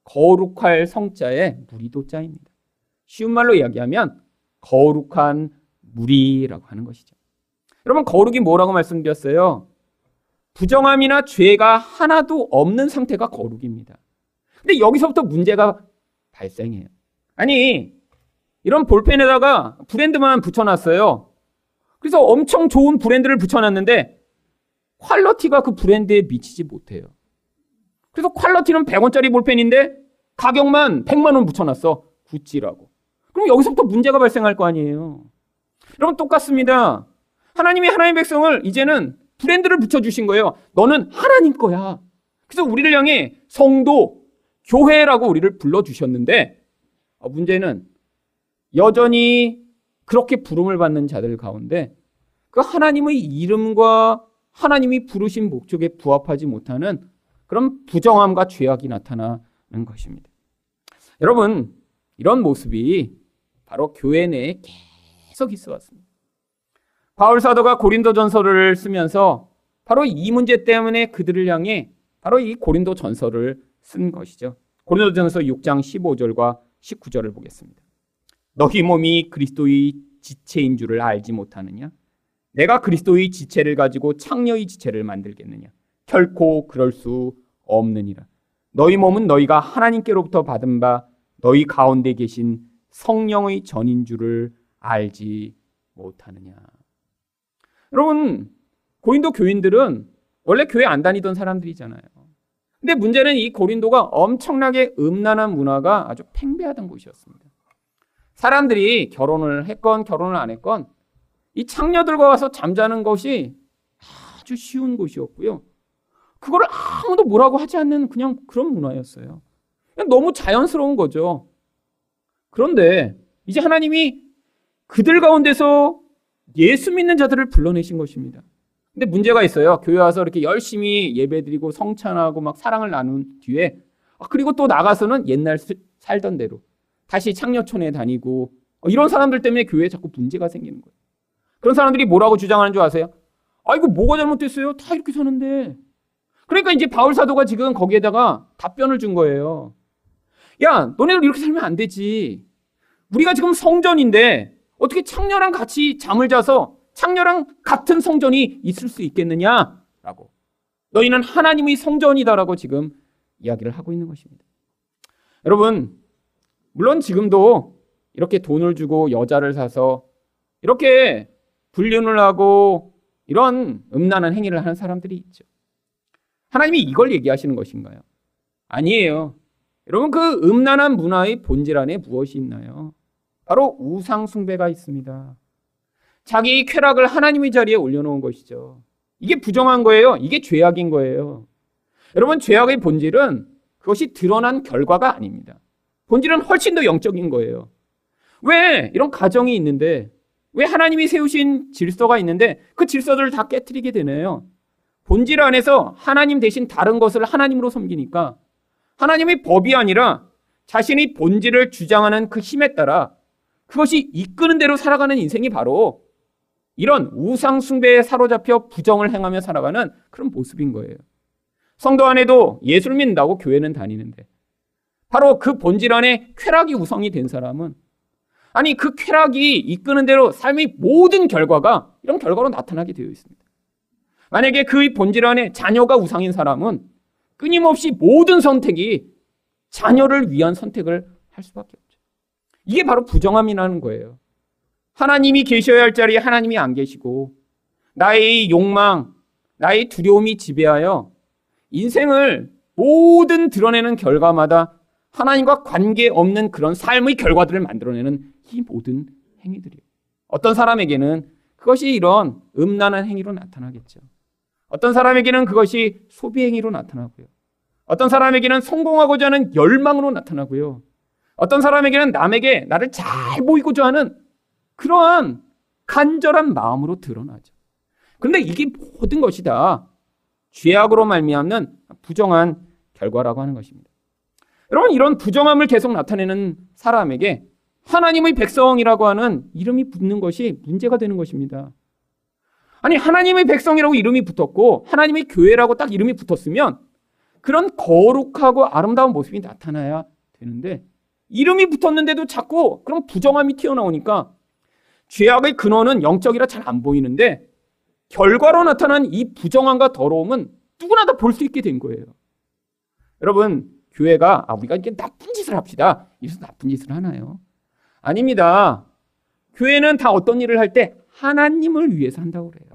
거룩할 성자의 무리도자입니다. 쉬운 말로 이야기하면 거룩한 무리라고 하는 것이죠. 여러분, 거룩이 뭐라고 말씀드렸어요? 부정함이나 죄가 하나도 없는 상태가 거룩입니다. 근데 여기서부터 문제가 발생해요. 아니, 이런 볼펜에다가 브랜드만 붙여놨어요. 그래서 엄청 좋은 브랜드를 붙여놨는데 퀄러티가 그 브랜드에 미치지 못해요. 그래서 퀄러티는 100원짜리 볼펜인데 가격만 100만 원 붙여놨어. 구찌라고. 그럼 여기서부터 문제가 발생할 거 아니에요. 여러분 똑같습니다. 하나님이 하나님 백성을 이제는 브랜드를 붙여주신 거예요. 너는 하나님 거야. 그래서 우리를 향해 성도, 교회라고 우리를 불러주셨는데 어, 문제는 여전히 그렇게 부름을 받는 자들 가운데 그 하나님의 이름과 하나님이 부르신 목적에 부합하지 못하는 그런 부정함과 죄악이 나타나는 것입니다. 여러분, 이런 모습이 바로 교회 내에 계속 있어 왔습니다. 바울 사도가 고린도 전서를 쓰면서 바로 이 문제 때문에 그들을 향해 바로 이 고린도 전서를 쓴 것이죠. 고린도 전서 6장 15절과 19절을 보겠습니다. 너희 몸이 그리스도의 지체인 줄을 알지 못하느냐? 내가 그리스도의 지체를 가지고 창녀의 지체를 만들겠느냐? 결코 그럴 수 없느니라. 너희 몸은 너희가 하나님께로부터 받은 바 너희 가운데 계신 성령의 전인 줄을 알지 못하느냐. 여러분, 고린도 교인들은 원래 교회 안 다니던 사람들이잖아요. 근데 문제는 이 고린도가 엄청나게 음란한 문화가 아주 팽배하던 곳이었습니다. 사람들이 결혼을 했건 결혼을 안 했건 이 창녀들과 와서 잠자는 것이 아주 쉬운 곳이었고요. 그거를 아무도 뭐라고 하지 않는 그냥 그런 문화였어요. 너무 자연스러운 거죠. 그런데 이제 하나님이 그들 가운데서 예수 믿는 자들을 불러내신 것입니다. 근데 문제가 있어요. 교회 와서 이렇게 열심히 예배드리고 성찬하고 막 사랑을 나눈 뒤에 아, 그리고 또 나가서는 옛날 살던 대로 다시 창녀촌에 다니고 어, 이런 사람들 때문에 교회에 자꾸 문제가 생기는 거예요. 그런 사람들이 뭐라고 주장하는 줄 아세요? 아, 이거 뭐가 잘못됐어요? 다 이렇게 사는데. 그러니까 이제 바울 사도가 지금 거기에다가 답변을 준 거예요. 야, 너네들 이렇게 살면 안 되지. 우리가 지금 성전인데 어떻게 창녀랑 같이 잠을 자서 창녀랑 같은 성전이 있을 수 있겠느냐라고. 너희는 하나님의 성전이다라고 지금 이야기를 하고 있는 것입니다. 여러분, 물론 지금도 이렇게 돈을 주고 여자를 사서 이렇게 불륜을 하고 이런 음란한 행위를 하는 사람들이 있죠. 하나님이 이걸 얘기하시는 것인가요? 아니에요. 여러분, 그 음란한 문화의 본질 안에 무엇이 있나요? 바로 우상 숭배가 있습니다. 자기 쾌락을 하나님의 자리에 올려놓은 것이죠. 이게 부정한 거예요. 이게 죄악인 거예요. 여러분, 죄악의 본질은 그것이 드러난 결과가 아닙니다. 본질은 훨씬 더 영적인 거예요. 왜 이런 가정이 있는데, 왜 하나님이 세우신 질서가 있는데 그 질서들을 다 깨뜨리게 되나요? 본질 안에서 하나님 대신 다른 것을 하나님으로 섬기니까 하나님의 법이 아니라 자신의 본질을 주장하는 그 힘에 따라 그것이 이끄는 대로 살아가는 인생이 바로 이런 우상 숭배에 사로잡혀 부정을 행하며 살아가는 그런 모습인 거예요. 성도 안에도 예수를 믿는다고 교회는 다니는데 바로 그 본질 안에 쾌락이 우성이 된 사람은 아니 그 쾌락이 이끄는 대로 삶의 모든 결과가 이런 결과로 나타나게 되어 있습니다. 만약에 그 본질 안에 자녀가 우상인 사람은 끊임없이 모든 선택이 자녀를 위한 선택을 할 수밖에 없죠. 이게 바로 부정함이라는 거예요. 하나님이 계셔야 할 자리에 하나님이 안 계시고 나의 욕망, 나의 두려움이 지배하여 인생을 모든 드러내는 결과마다 하나님과 관계없는 그런 삶의 결과들을 만들어내는 이 모든 행위들이에요. 어떤 사람에게는 그것이 이런 음란한 행위로 나타나겠죠. 어떤 사람에게는 그것이 소비 행위로 나타나고요. 어떤 사람에게는 성공하고자 하는 열망으로 나타나고요. 어떤 사람에게는 남에게 나를 잘 보이고자 하는 그러한 간절한 마음으로 드러나죠. 그런데 이게 모든 것이 다 죄악으로 말미암는 부정한 결과라고 하는 것입니다. 여러분 이런 부정함을 계속 나타내는 사람에게 하나님의 백성이라고 하는 이름이 붙는 것이 문제가 되는 것입니다. 아니 하나님의 백성이라고 이름이 붙었고 하나님의 교회라고 딱 이름이 붙었으면 그런 거룩하고 아름다운 모습이 나타나야 되는데 이름이 붙었는데도 자꾸 그런 부정함이 튀어나오니까 죄악의 근원은 영적이라 잘 안 보이는데 결과로 나타난 이 부정함과 더러움은 누구나 다 볼 수 있게 된 거예요. 여러분 교회가 아, 우리가 이렇게 나쁜 짓을 합시다. 이래서 나쁜 짓을 하나요? 아닙니다. 교회는 다 어떤 일을 할 때 하나님을 위해서 한다고 그래요.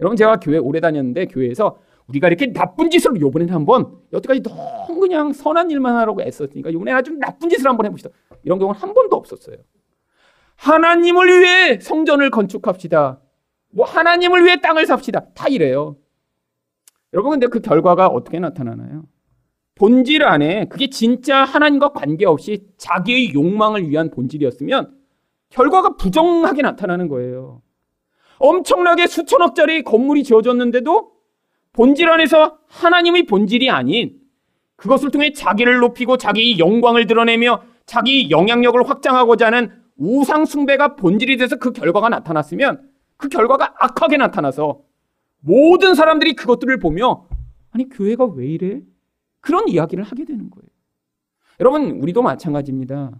여러분 제가 교회 오래 다녔는데 교회에서 우리가 이렇게 나쁜 짓을 요번에는 한번 여태까지 너무 그냥 선한 일만 하라고 애썼으니까 요번에 아주 나쁜 짓을 한번 해봅시다. 이런 경우는 한 번도 없었어요. 하나님을 위해 성전을 건축합시다. 뭐 하나님을 위해 땅을 삽시다. 다 이래요. 여러분 근데 그 결과가 어떻게 나타나나요? 본질 안에 그게 진짜 하나님과 관계없이 자기의 욕망을 위한 본질이었으면 결과가 부정하게 나타나는 거예요. 엄청나게 수천억짜리 건물이 지어졌는데도 본질 안에서 하나님의 본질이 아닌 그것을 통해 자기를 높이고 자기의 영광을 드러내며 자기 영향력을 확장하고자 하는 우상숭배가 본질이 돼서 그 결과가 나타났으면 그 결과가 악하게 나타나서 모든 사람들이 그것들을 보며 아니 교회가 왜 이래? 그런 이야기를 하게 되는 거예요. 여러분, 우리도 마찬가지입니다.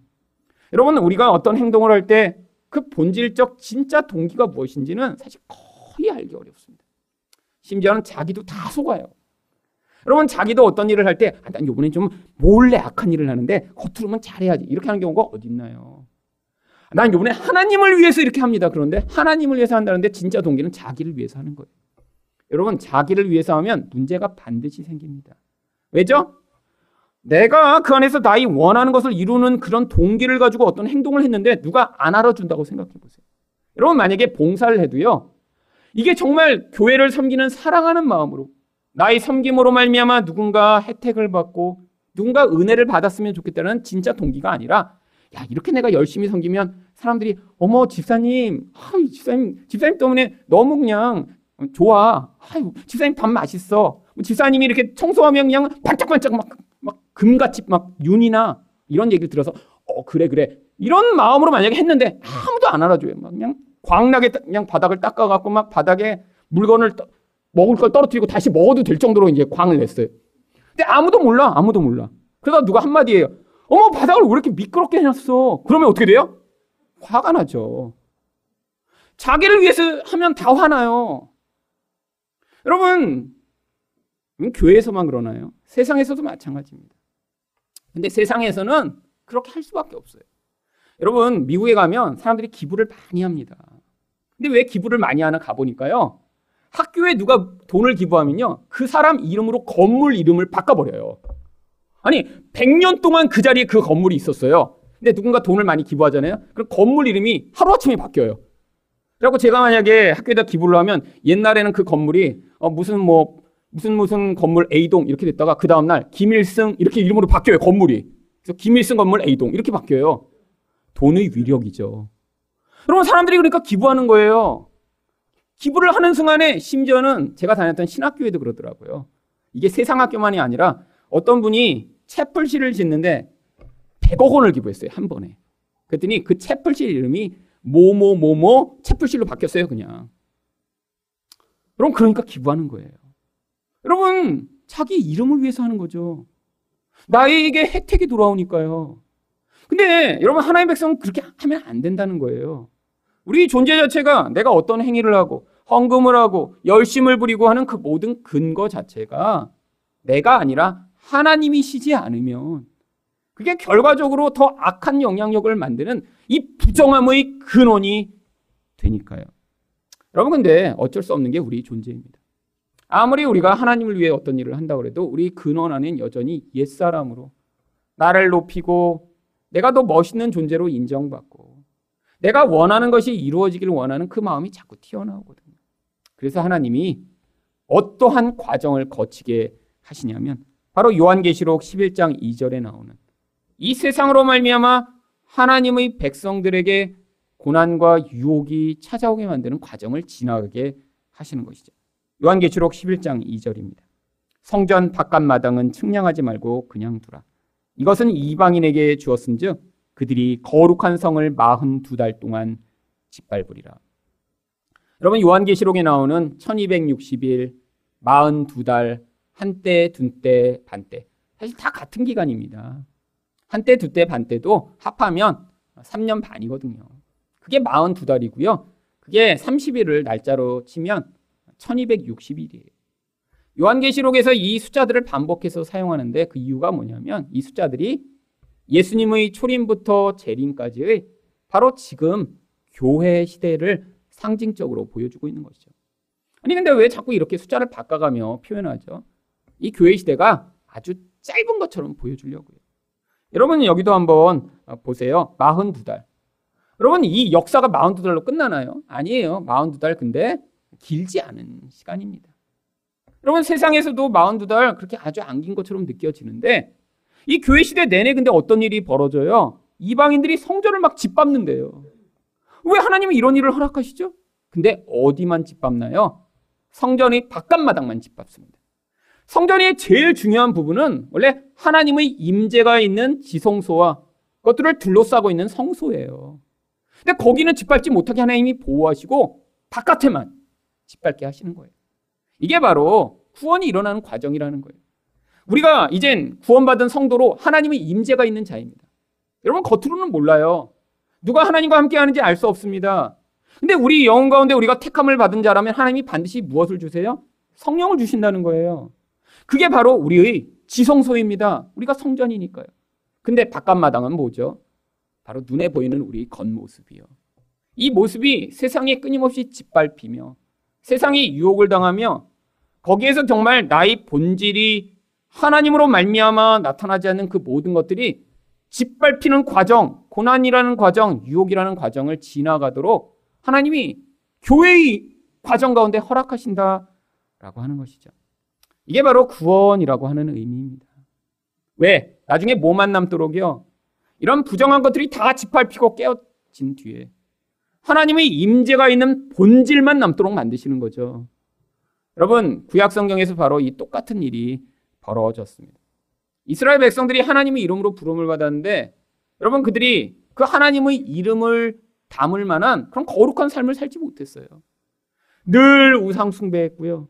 여러분, 우리가 어떤 행동을 할 때 그 본질적 진짜 동기가 무엇인지는 사실 도저히 알기 어렵습니다. 심지어는 자기도 다 속아요. 여러분 자기도 어떤 일을 할 때, 아, 난 이번에 좀 몰래 악한 일을 하는데 겉으로만 잘해야지 이렇게 하는 경우가 어디 있나요? 난 이번에 하나님을 위해서 이렇게 합니다. 그런데 하나님을 위해서 한다는데 진짜 동기는 자기를 위해서 하는 거예요. 여러분 자기를 위해서 하면 문제가 반드시 생깁니다. 왜죠? 내가 그 안에서 나의 원하는 것을 이루는 그런 동기를 가지고 어떤 행동을 했는데 누가 안 알아준다고 생각해 보세요. 여러분 만약에 봉사를 해도요. 이게 정말 교회를 섬기는 사랑하는 마음으로 나의 섬김으로 말미암아 누군가 혜택을 받고 누군가 은혜를 받았으면 좋겠다는 진짜 동기가 아니라 야 이렇게 내가 열심히 섬기면 사람들이 어머 집사님 아유 집사님 집사님 때문에 너무 그냥 좋아 아유 집사님 밥 맛있어 뭐 집사님이 이렇게 청소하면 그냥 반짝반짝 막 막 금같이 막 윤이나 이런 얘기를 들어서 어 그래 그래 이런 마음으로 만약에 했는데 아무도 안 알아줘요 막 그냥 광나게 그냥 바닥을 닦아갖고 막 바닥에 물건을 떠, 먹을 걸 떨어뜨리고 다시 먹어도 될 정도로 이제 광을 냈어요. 근데 아무도 몰라 아무도 몰라. 그러다 누가 한마디 해요. 어머 바닥을 왜 이렇게 미끄럽게 해놨어? 그러면 어떻게 돼요? 화가 나죠. 자기를 위해서 하면 다 화나요. 여러분 교회에서만 그러나요? 세상에서도 마찬가지입니다. 근데 세상에서는 그렇게 할 수밖에 없어요. 여러분, 미국에 가면 사람들이 기부를 많이 합니다. 근데 왜 기부를 많이 하나 가보니까요. 학교에 누가 돈을 기부하면요. 그 사람 이름으로 건물 이름을 바꿔버려요. 아니, 100년 동안 그 자리에 그 건물이 있었어요. 근데 누군가 돈을 많이 기부하잖아요. 그럼 건물 이름이 하루아침에 바뀌어요. 그리고 제가 만약에 학교에다 기부를 하면 옛날에는 그 건물이 어, 무슨 뭐 무슨 무슨 건물 A동 이렇게 됐다가 그 다음날 김일승 이렇게 이름으로 바뀌어요 건물이. 그래서 김일승 건물 A동 이렇게 바뀌어요. 돈의 위력이죠. 여러분 사람들이 그러니까 기부하는 거예요. 기부를 하는 순간에 심지어는 제가 다녔던 신학교에도 그러더라고요. 이게 세상 학교만이 아니라 어떤 분이 채플실을 짓는데 100억 원을 기부했어요 한 번에. 그랬더니 그 채플실 이름이 모모모모 채플실로 바뀌었어요 그냥. 그럼 그러니까 기부하는 거예요 여러분, 자기 이름을 위해서 하는 거죠. 나에게 혜택이 돌아오니까요. 근데 여러분, 하나님의 백성은 그렇게 하면 안 된다는 거예요. 우리 존재 자체가 내가 어떤 행위를 하고, 헌금을 하고, 열심을 부리고 하는 그 모든 근거 자체가 내가 아니라 하나님이시지 않으면 그게 결과적으로 더 악한 영향력을 만드는 이 부정함의 근원이 되니까요. 여러분, 근데 어쩔 수 없는 게 우리 존재입니다. 아무리 우리가 하나님을 위해 어떤 일을 한다고 해도 우리 근원 안엔 여전히 옛사람으로 나를 높이고 내가 더 멋있는 존재로 인정받고 내가 원하는 것이 이루어지기를 원하는 그 마음이 자꾸 튀어나오거든요. 그래서 하나님이 어떠한 과정을 거치게 하시냐면 바로 요한계시록 11장 2절에 나오는 이 세상으로 말미암아 하나님의 백성들에게 고난과 유혹이 찾아오게 만드는 과정을 지나가게 하시는 것이죠. 요한계시록 11장 2절입니다. 성전 바깥 마당은 측량하지 말고 그냥 두라. 이것은 이방인에게 주었은즉 그들이 거룩한 성을 42달 동안 짓밟으리라. 여러분 요한계시록에 나오는 1260일 42달 한때, 둔때, 반때 사실 다 같은 기간입니다. 한때, 두때, 반때도 합하면 3년 반이거든요. 그게 42달이고요. 그게 30일을 날짜로 치면 1260일이에요. 요한계시록에서 이 숫자들을 반복해서 사용하는데 그 이유가 뭐냐면 이 숫자들이 예수님의 초림부터 재림까지의 바로 지금 교회 시대를 상징적으로 보여주고 있는 것이죠. 아니 근데 왜 자꾸 이렇게 숫자를 바꿔가며 표현하죠? 이 교회 시대가 아주 짧은 것처럼 보여주려고요. 여러분 여기도 한번 보세요. 42달. 여러분 이 역사가 42달로 끝나나요? 아니에요. 42달 근데 길지 않은 시간입니다. 여러분 세상에서도 42달 그렇게 아주 안 긴 것처럼 느껴지는데 이 교회 시대 내내 근데 어떤 일이 벌어져요? 이방인들이 성전을 막 짓밟는데요. 왜 하나님은 이런 일을 허락하시죠? 근데 어디만 짓밟나요? 성전의 바깥마당만 짓밟습니다. 성전의 제일 중요한 부분은 원래 하나님의 임재가 있는 지성소와 그것들을 둘러싸고 있는 성소예요. 근데 거기는 짓밟지 못하게 하나님이 보호하시고 바깥에만 짓밟게 하시는 거예요. 이게 바로 구원이 일어나는 과정이라는 거예요. 우리가 이젠 구원받은 성도로 하나님의 임재가 있는 자입니다. 여러분 겉으로는 몰라요. 누가 하나님과 함께 하는지 알 수 없습니다. 근데 우리 영혼 가운데 우리가 택함을 받은 자라면 하나님이 반드시 무엇을 주세요? 성령을 주신다는 거예요. 그게 바로 우리의 지성소입니다. 우리가 성전이니까요. 근데 바깥 마당은 뭐죠? 바로 눈에 보이는 우리 겉모습이요. 이 모습이 세상에 끊임없이 짓밟히며 세상이 유혹을 당하며 거기에서 정말 나의 본질이 하나님으로 말미암아 나타나지 않는 그 모든 것들이 짓밟히는 과정, 고난이라는 과정, 유혹이라는 과정을 지나가도록 하나님이 교회의 과정 가운데 허락하신다라고 하는 것이죠. 이게 바로 구원이라고 하는 의미입니다. 왜? 나중에 뭐만 남도록요? 이런 부정한 것들이 다 짓밟히고 깨어진 뒤에 하나님의 임재가 있는 본질만 남도록 만드시는 거죠. 여러분, 구약 성경에서 바로 이 똑같은 일이 벌어졌습니다. 이스라엘 백성들이 하나님의 이름으로 부름을 받았는데 여러분 그들이 그 하나님의 이름을 담을 만한 그런 거룩한 삶을 살지 못했어요. 늘 우상 숭배했고요.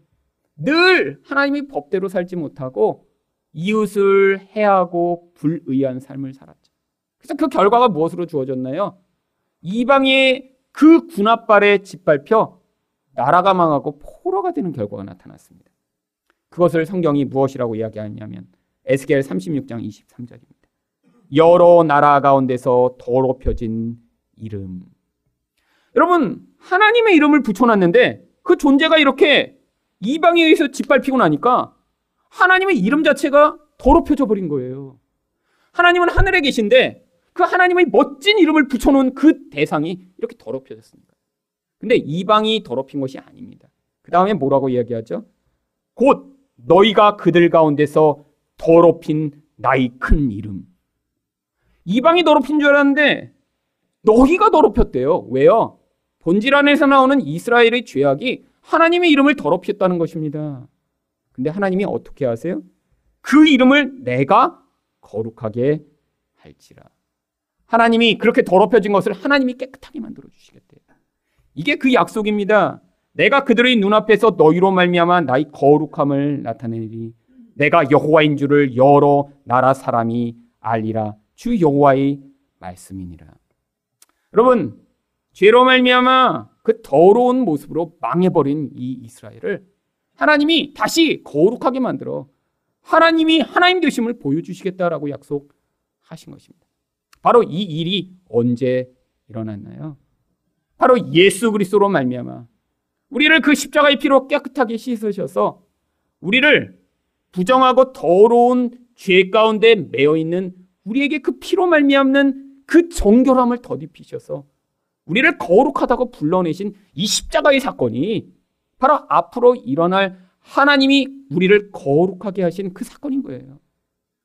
늘 하나님의 법대로 살지 못하고 이웃을 해하고 불의한 삶을 살았죠. 그래서 그 결과가 무엇으로 주어졌나요? 이방의 그 군합발에 짓밟혀 나라가 망하고 포로가 되는 결과가 나타났습니다. 그것을 성경이 무엇이라고 이야기하냐면 에스겔 36장 23절입니다. 여러 나라 가운데서 더럽혀진 이름. 여러분, 하나님의 이름을 붙여놨는데 그 존재가 이렇게 이방에 의해서 짓밟히고 나니까 하나님의 이름 자체가 더럽혀져 버린 거예요. 하나님은 하늘에 계신데 그 하나님의 멋진 이름을 붙여놓은 그 대상이 이렇게 더럽혀졌습니다. 근데 이방이 더럽힌 것이 아닙니다. 그 다음에 뭐라고 이야기하죠? 곧 너희가 그들 가운데서 더럽힌 나의 큰 이름. 이방이 더럽힌 줄 알았는데 너희가 더럽혔대요. 왜요? 본질 안에서 나오는 이스라엘의 죄악이 하나님의 이름을 더럽혔다는 것입니다. 근데 하나님이 어떻게 하세요? 그 이름을 내가 거룩하게 할지라. 하나님이 그렇게 더럽혀진 것을 하나님이 깨끗하게 만들어 주시겠대요. 이게 그 약속입니다. 내가 그들의 눈앞에서 너희로 말미암아 나의 거룩함을 나타내리. 내가 여호와인 줄을 여러 나라 사람이 알리라. 주 여호와의 말씀이니라. 여러분, 죄로 말미암아 그 더러운 모습으로 망해버린 이 이스라엘을 하나님이 다시 거룩하게 만들어 하나님이 하나님 되심을 보여주시겠다라고 약속하신 것입니다. 바로 이 일이 언제 일어났나요? 바로 예수 그리스도로 말미암아 우리를 그 십자가의 피로 깨끗하게 씻으셔서 우리를 부정하고 더러운 죄 가운데 매여 있는 우리에게 그 피로 말미암는 그 정결함을 더입히셔서 우리를 거룩하다고 불러내신 이 십자가의 사건이 바로 앞으로 일어날 하나님이 우리를 거룩하게 하신 그 사건인 거예요.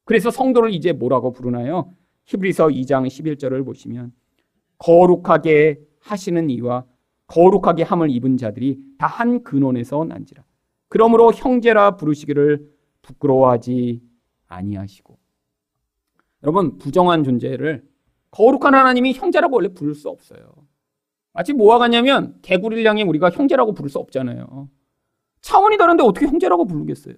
그래서 성도를 이제 뭐라고 부르나요? 히브리서 2장 11절을 보시면 거룩하게 하시는 이와 거룩하게 함을 입은 자들이 다 한 근원에서 난지라. 그러므로 형제라 부르시기를 부끄러워하지 아니하시고. 여러분 부정한 존재를 거룩한 하나님이 형제라고 원래 부를 수 없어요. 마치 뭐와 같냐면 개구리를 향해 우리가 형제라고 부를 수 없잖아요. 차원이 다른데 어떻게 형제라고 부르겠어요?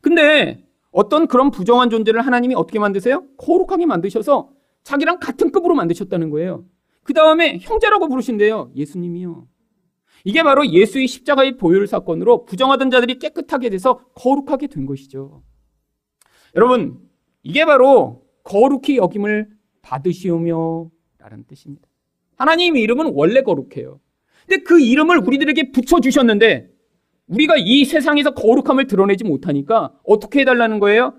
근데 어떤 그런 부정한 존재를 하나님이 어떻게 만드세요? 거룩하게 만드셔서 자기랑 같은 급으로 만드셨다는 거예요. 그 다음에 형제라고 부르신대요. 예수님이요. 이게 바로 예수의 십자가의 보혈 사건으로 부정하던 자들이 깨끗하게 돼서 거룩하게 된 것이죠. 여러분, 이게 바로 거룩히 여김을 받으시오며 라는 뜻입니다. 하나님의 이름은 원래 거룩해요. 근데 그 이름을 우리들에게 붙여주셨는데 우리가 이 세상에서 거룩함을 드러내지 못하니까 어떻게 해달라는 거예요?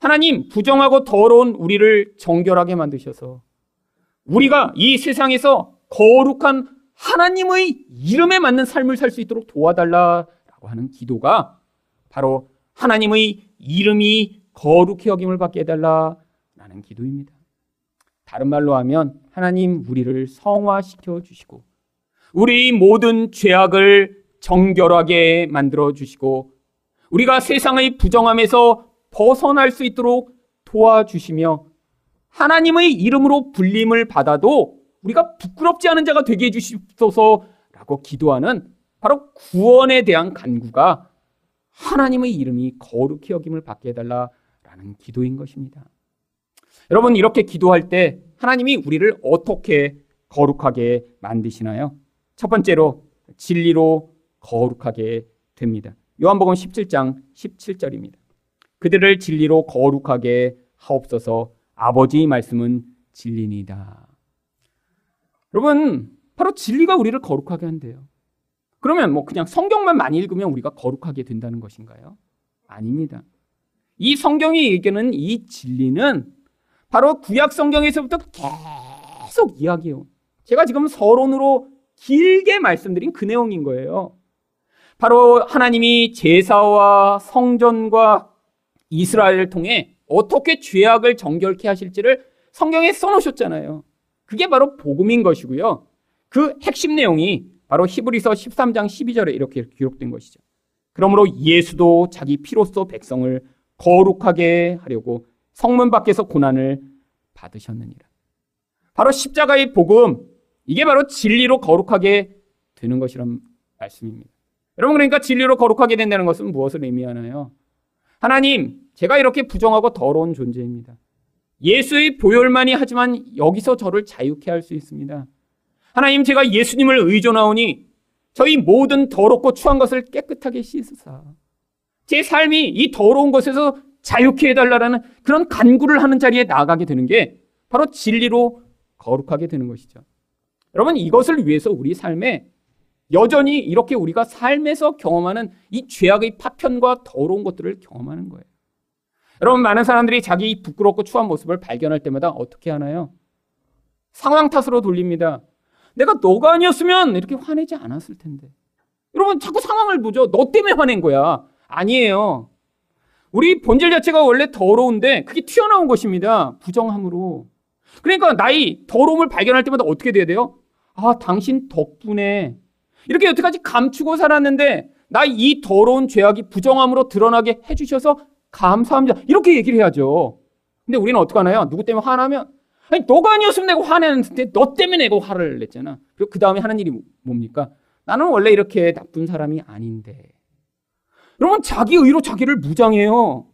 하나님, 부정하고 더러운 우리를 정결하게 만드셔서 우리가 이 세상에서 거룩한 하나님의 이름에 맞는 삶을 살 수 있도록 도와달라라고 하는 기도가 바로 하나님의 이름이 거룩히 여김을 받게 해달라라는 기도입니다. 다른 말로 하면 하나님 우리를 성화시켜 주시고 우리 모든 죄악을 정결하게 만들어 주시고 우리가 세상의 부정함에서 벗어날 수 있도록 도와주시며 하나님의 이름으로 불림을 받아도 우리가 부끄럽지 않은 자가 되게 해주시옵소서라고 기도하는 바로 구원에 대한 간구가 하나님의 이름이 거룩히 여김을 받게 해달라라는 기도인 것입니다. 여러분 이렇게 기도할 때 하나님이 우리를 어떻게 거룩하게 만드시나요? 첫 번째로 진리로 거룩하게 됩니다. 요한복음 17장 17절입니다. 그들을 진리로 거룩하게 하옵소서 아버지의 말씀은 진리니다. 여러분, 바로 진리가 우리를 거룩하게 한대요. 그러면 뭐 그냥 성경만 많이 읽으면 우리가 거룩하게 된다는 것인가요? 아닙니다. 이 성경이 얘기하는 이 진리는 바로 구약 성경에서부터 계속 이야기해요. 제가 지금 서론으로 길게 말씀드린 그 내용인 거예요. 바로 하나님이 제사와 성전과 이스라엘을 통해 어떻게 죄악을 정결케 하실지를 성경에 써놓으셨잖아요. 그게 바로 복음인 것이고요. 그 핵심 내용이 바로 히브리서 13장 12절에 이렇게 기록된 것이죠. 그러므로 예수도 자기 피로써 백성을 거룩하게 하려고 성문 밖에서 고난을 받으셨느니라. 바로 십자가의 복음, 이게 바로 진리로 거룩하게 되는 것이란 말씀입니다. 여러분, 그러니까 진리로 거룩하게 된다는 것은 무엇을 의미하나요? 하나님, 제가 이렇게 부정하고 더러운 존재입니다. 예수의 보혈만이 하지만 여기서 저를 자유케 할 수 있습니다. 하나님 제가 예수님을 의존하오니 저희 모든 더럽고 추한 것을 깨끗하게 씻으사 제 삶이 이 더러운 것에서 자유케 해달라는 그런 간구를 하는 자리에 나가게 되는 게 바로 진리로 거룩하게 되는 것이죠. 여러분 이것을 위해서 우리 삶에 여전히 이렇게 우리가 삶에서 경험하는 이 죄악의 파편과 더러운 것들을 경험하는 거예요. 여러분 많은 사람들이 자기 부끄럽고 추한 모습을 발견할 때마다 어떻게 하나요? 상황 탓으로 돌립니다. 내가 너가 아니었으면 이렇게 화내지 않았을 텐데. 여러분 자꾸 상황을 보죠. 너 때문에 화낸 거야. 아니에요. 우리 본질 자체가 원래 더러운데 그게 튀어나온 것입니다. 부정함으로. 그러니까 나의 더러움을 발견할 때마다 어떻게 돼야 돼요? 아, 당신 덕분에 이렇게 여태까지 감추고 살았는데 나 이 더러운 죄악이 부정함으로 드러나게 해주셔서 감사합니다. 이렇게 얘기를 해야죠. 근데 우리는 어떻게 하나요? 누구 때문에 화나면 아니 너가 아니었으면 내가 화내는데 너 때문에 내가 화를 냈잖아. 그리고 그 다음에 하는 일이 뭡니까? 나는 원래 이렇게 나쁜 사람이 아닌데. 여러분 자기 의로 자기를 무장해요.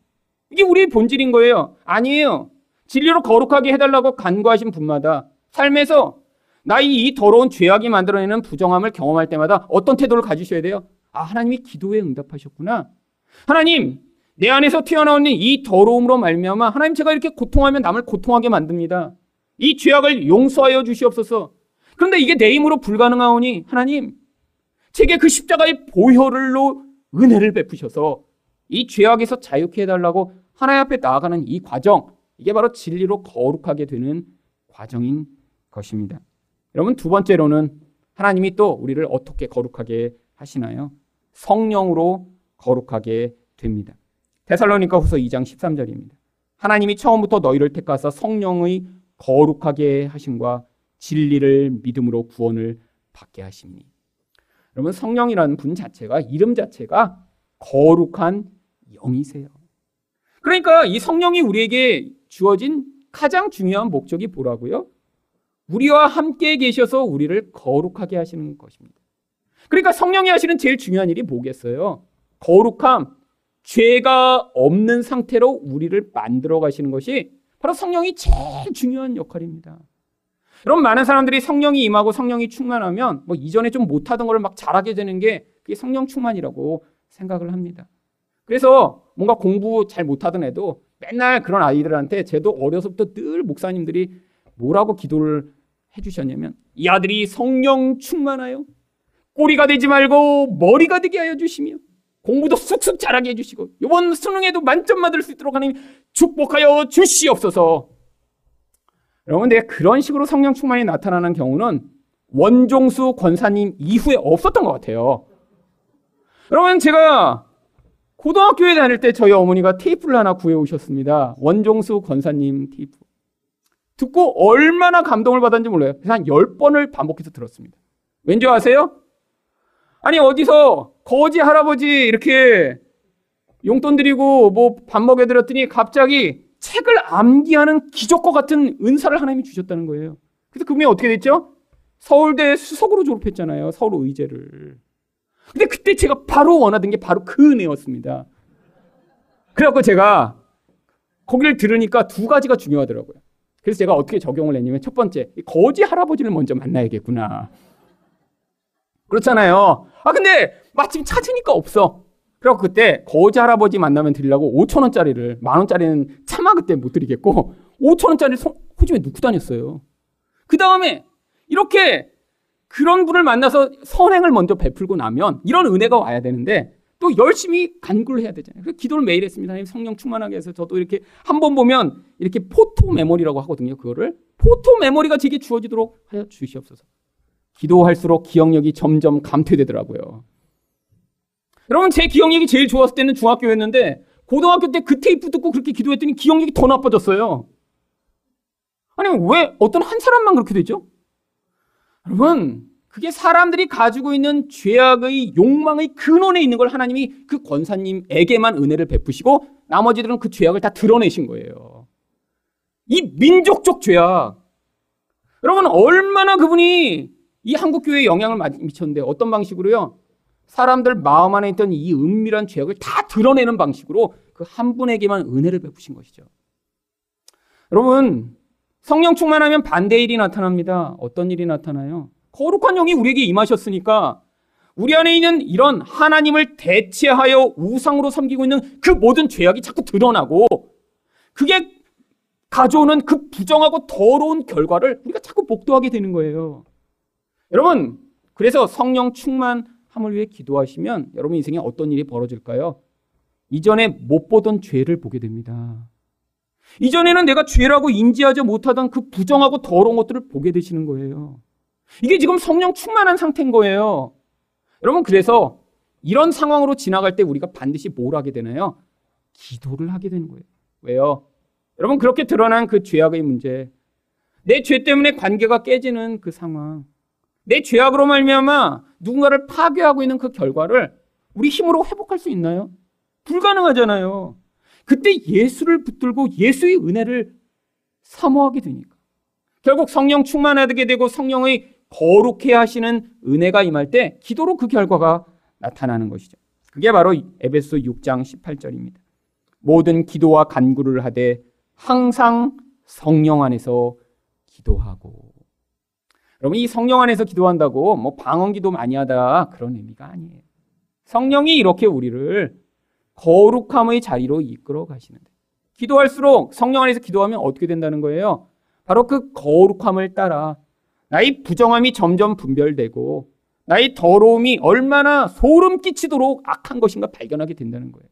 이게 우리의 본질인 거예요. 아니에요. 진리로 거룩하게 해달라고 간구하신 분마다 삶에서 나의 이 더러운 죄악이 만들어내는 부정함을 경험할 때마다 어떤 태도를 가지셔야 돼요? 아, 하나님이 기도에 응답하셨구나. 하나님, 내 안에서 튀어나오는 이 더러움으로 말미암아 하나님 제가 이렇게 고통하면 남을 고통하게 만듭니다. 이 죄악을 용서하여 주시옵소서. 그런데 이게 내 힘으로 불가능하오니 하나님 제게 그 십자가의 보혈로 은혜를 베푸셔서 이 죄악에서 자유케 해달라고 하나님 앞에 나아가는 이 과정 이게 바로 진리로 거룩하게 되는 과정인 것입니다. 여러분 두 번째로는 하나님이 또 우리를 어떻게 거룩하게 하시나요? 성령으로 거룩하게 됩니다. 데살로니가 후서 2장 13절입니다. 하나님이 처음부터 너희를 택하사 성령의 거룩하게 하심과 진리를 믿음으로 구원을 받게 하십니. 여러분 성령이라는 분 자체가 이름 자체가 거룩한 영이세요. 그러니까 이 성령이 우리에게 주어진 가장 중요한 목적이 뭐라고요? 우리와 함께 계셔서 우리를 거룩하게 하시는 것입니다. 그러니까 성령이 하시는 제일 중요한 일이 뭐겠어요? 거룩함, 죄가 없는 상태로 우리를 만들어 가시는 것이 바로 성령이 제일 중요한 역할입니다. 여러분 많은 사람들이 성령이 임하고 성령이 충만하면 뭐 이전에 좀 못하던 걸 막 잘하게 되는 게 그게 성령 충만이라고 생각을 합니다. 그래서 뭔가 공부 잘 못하던 애도 맨날 그런 아이들한테 쟤도 어려서부터 늘 목사님들이 뭐라고 기도를 해주셨냐면 이 아들이 성령 충만하여 꼬리가 되지 말고 머리가 되게 하여 주시며 공부도 쑥쑥 잘하게 해주시고 이번 수능에도 만점 받을 수 있도록 하나님 축복하여 주시옵소서. 여러분, 근데 그런 식으로 성령 충만이 나타나는 경우는 원종수 권사님 이후에 없었던 것 같아요. 여러분, 제가 고등학교에 다닐 때 저희 어머니가 테이프를 하나 구해 오셨습니다. 원종수 권사님 테이프. 듣고 얼마나 감동을 받았는지 몰라요. 그래서 한 10번을 반복해서 들었습니다. 왠지 아세요? 아니, 어디서 거지 할아버지 이렇게 용돈 드리고 뭐 밥 먹여드렸더니 갑자기 책을 암기하는 기적과 같은 은사를 하나님이 주셨다는 거예요. 그래서 그분이 어떻게 됐죠? 서울대 수석으로 졸업했잖아요. 서울 의제를. 근데 그때 제가 바로 원하던 게 바로 그 은혜였습니다. 그래갖고 제가 거기를 들으니까 두 가지가 중요하더라고요. 그래서 제가 어떻게 적용을 했냐면 첫 번째, 거지 할아버지를 먼저 만나야겠구나. 그렇잖아요. 아, 근데 마침 찾으니까 없어. 그래서 그때 거지 할아버지 만나면 드리려고 5천원짜리를, 만원짜리는 차마 그때 못 드리겠고, 5천원짜리를 호주에 넣고 다녔어요. 그 다음에 이렇게 그런 분을 만나서 선행을 먼저 베풀고 나면 이런 은혜가 와야 되는데 또 열심히 간구를 해야 되잖아요. 그래서 기도를 매일 했습니다. 성령 충만하게 해서 저도 이렇게 한 번 보면 이렇게 포토 메모리라고 하거든요. 그거를 포토 메모리가 제게 주어지도록 하여 주시옵소서. 기도할수록 기억력이 점점 감퇴되더라고요. 여러분 제 기억력이 제일 좋았을 때는 중학교였는데 고등학교 때 그 테이프 듣고 그렇게 기도했더니 기억력이 더 나빠졌어요. 아니 왜 어떤 한 사람만 그렇게 되죠? 여러분 그게 사람들이 가지고 있는 죄악의 욕망의 근원에 있는 걸 하나님이 그 권사님에게만 은혜를 베푸시고 나머지들은 그 죄악을 다 드러내신 거예요. 이 민족적 죄악. 여러분 얼마나 그분이 이 한국 교회에 영향을 미쳤는데 어떤 방식으로요? 사람들 마음 안에 있던 이 은밀한 죄악을 다 드러내는 방식으로 그 한 분에게만 은혜를 베푸신 것이죠. 여러분 성령 충만하면 반대 일이 나타납니다. 어떤 일이 나타나요? 거룩한 영이 우리에게 임하셨으니까 우리 안에 있는 이런 하나님을 대체하여 우상으로 섬기고 있는 그 모든 죄악이 자꾸 드러나고 그게 가져오는 그 부정하고 더러운 결과를 우리가 자꾸 복도하게 되는 거예요. 여러분, 그래서 성령 충만함을 위해 기도하시면 여러분 인생에 어떤 일이 벌어질까요? 이전에 못 보던 죄를 보게 됩니다. 이전에는 내가 죄라고 인지하지 못하던 그 부정하고 더러운 것들을 보게 되시는 거예요. 이게 지금 성령 충만한 상태인 거예요. 여러분, 그래서 이런 상황으로 지나갈 때 우리가 반드시 뭘 하게 되나요? 기도를 하게 되는 거예요. 왜요? 여러분, 그렇게 드러난 그 죄악의 문제, 내 죄 때문에 관계가 깨지는 그 상황, 내 죄악으로 말미암아 누군가를 파괴하고 있는 그 결과를 우리 힘으로 회복할 수 있나요? 불가능하잖아요. 그때 예수를 붙들고 예수의 은혜를 사모하게 되니까. 결국 성령 충만하게 되고 성령의 거룩해 하시는 은혜가 임할 때 기도로 그 결과가 나타나는 것이죠. 그게 바로 에베소 6장 18절입니다. 모든 기도와 간구를 하되 항상 성령 안에서 기도하고. 여러분 이 성령 안에서 기도한다고 뭐 방언 기도 많이 하다 그런 의미가 아니에요. 성령이 이렇게 우리를 거룩함의 자리로 이끌어 가시는데 기도할수록 성령 안에서 기도하면 어떻게 된다는 거예요? 바로 그 거룩함을 따라 나의 부정함이 점점 분별되고 나의 더러움이 얼마나 소름 끼치도록 악한 것인가 발견하게 된다는 거예요.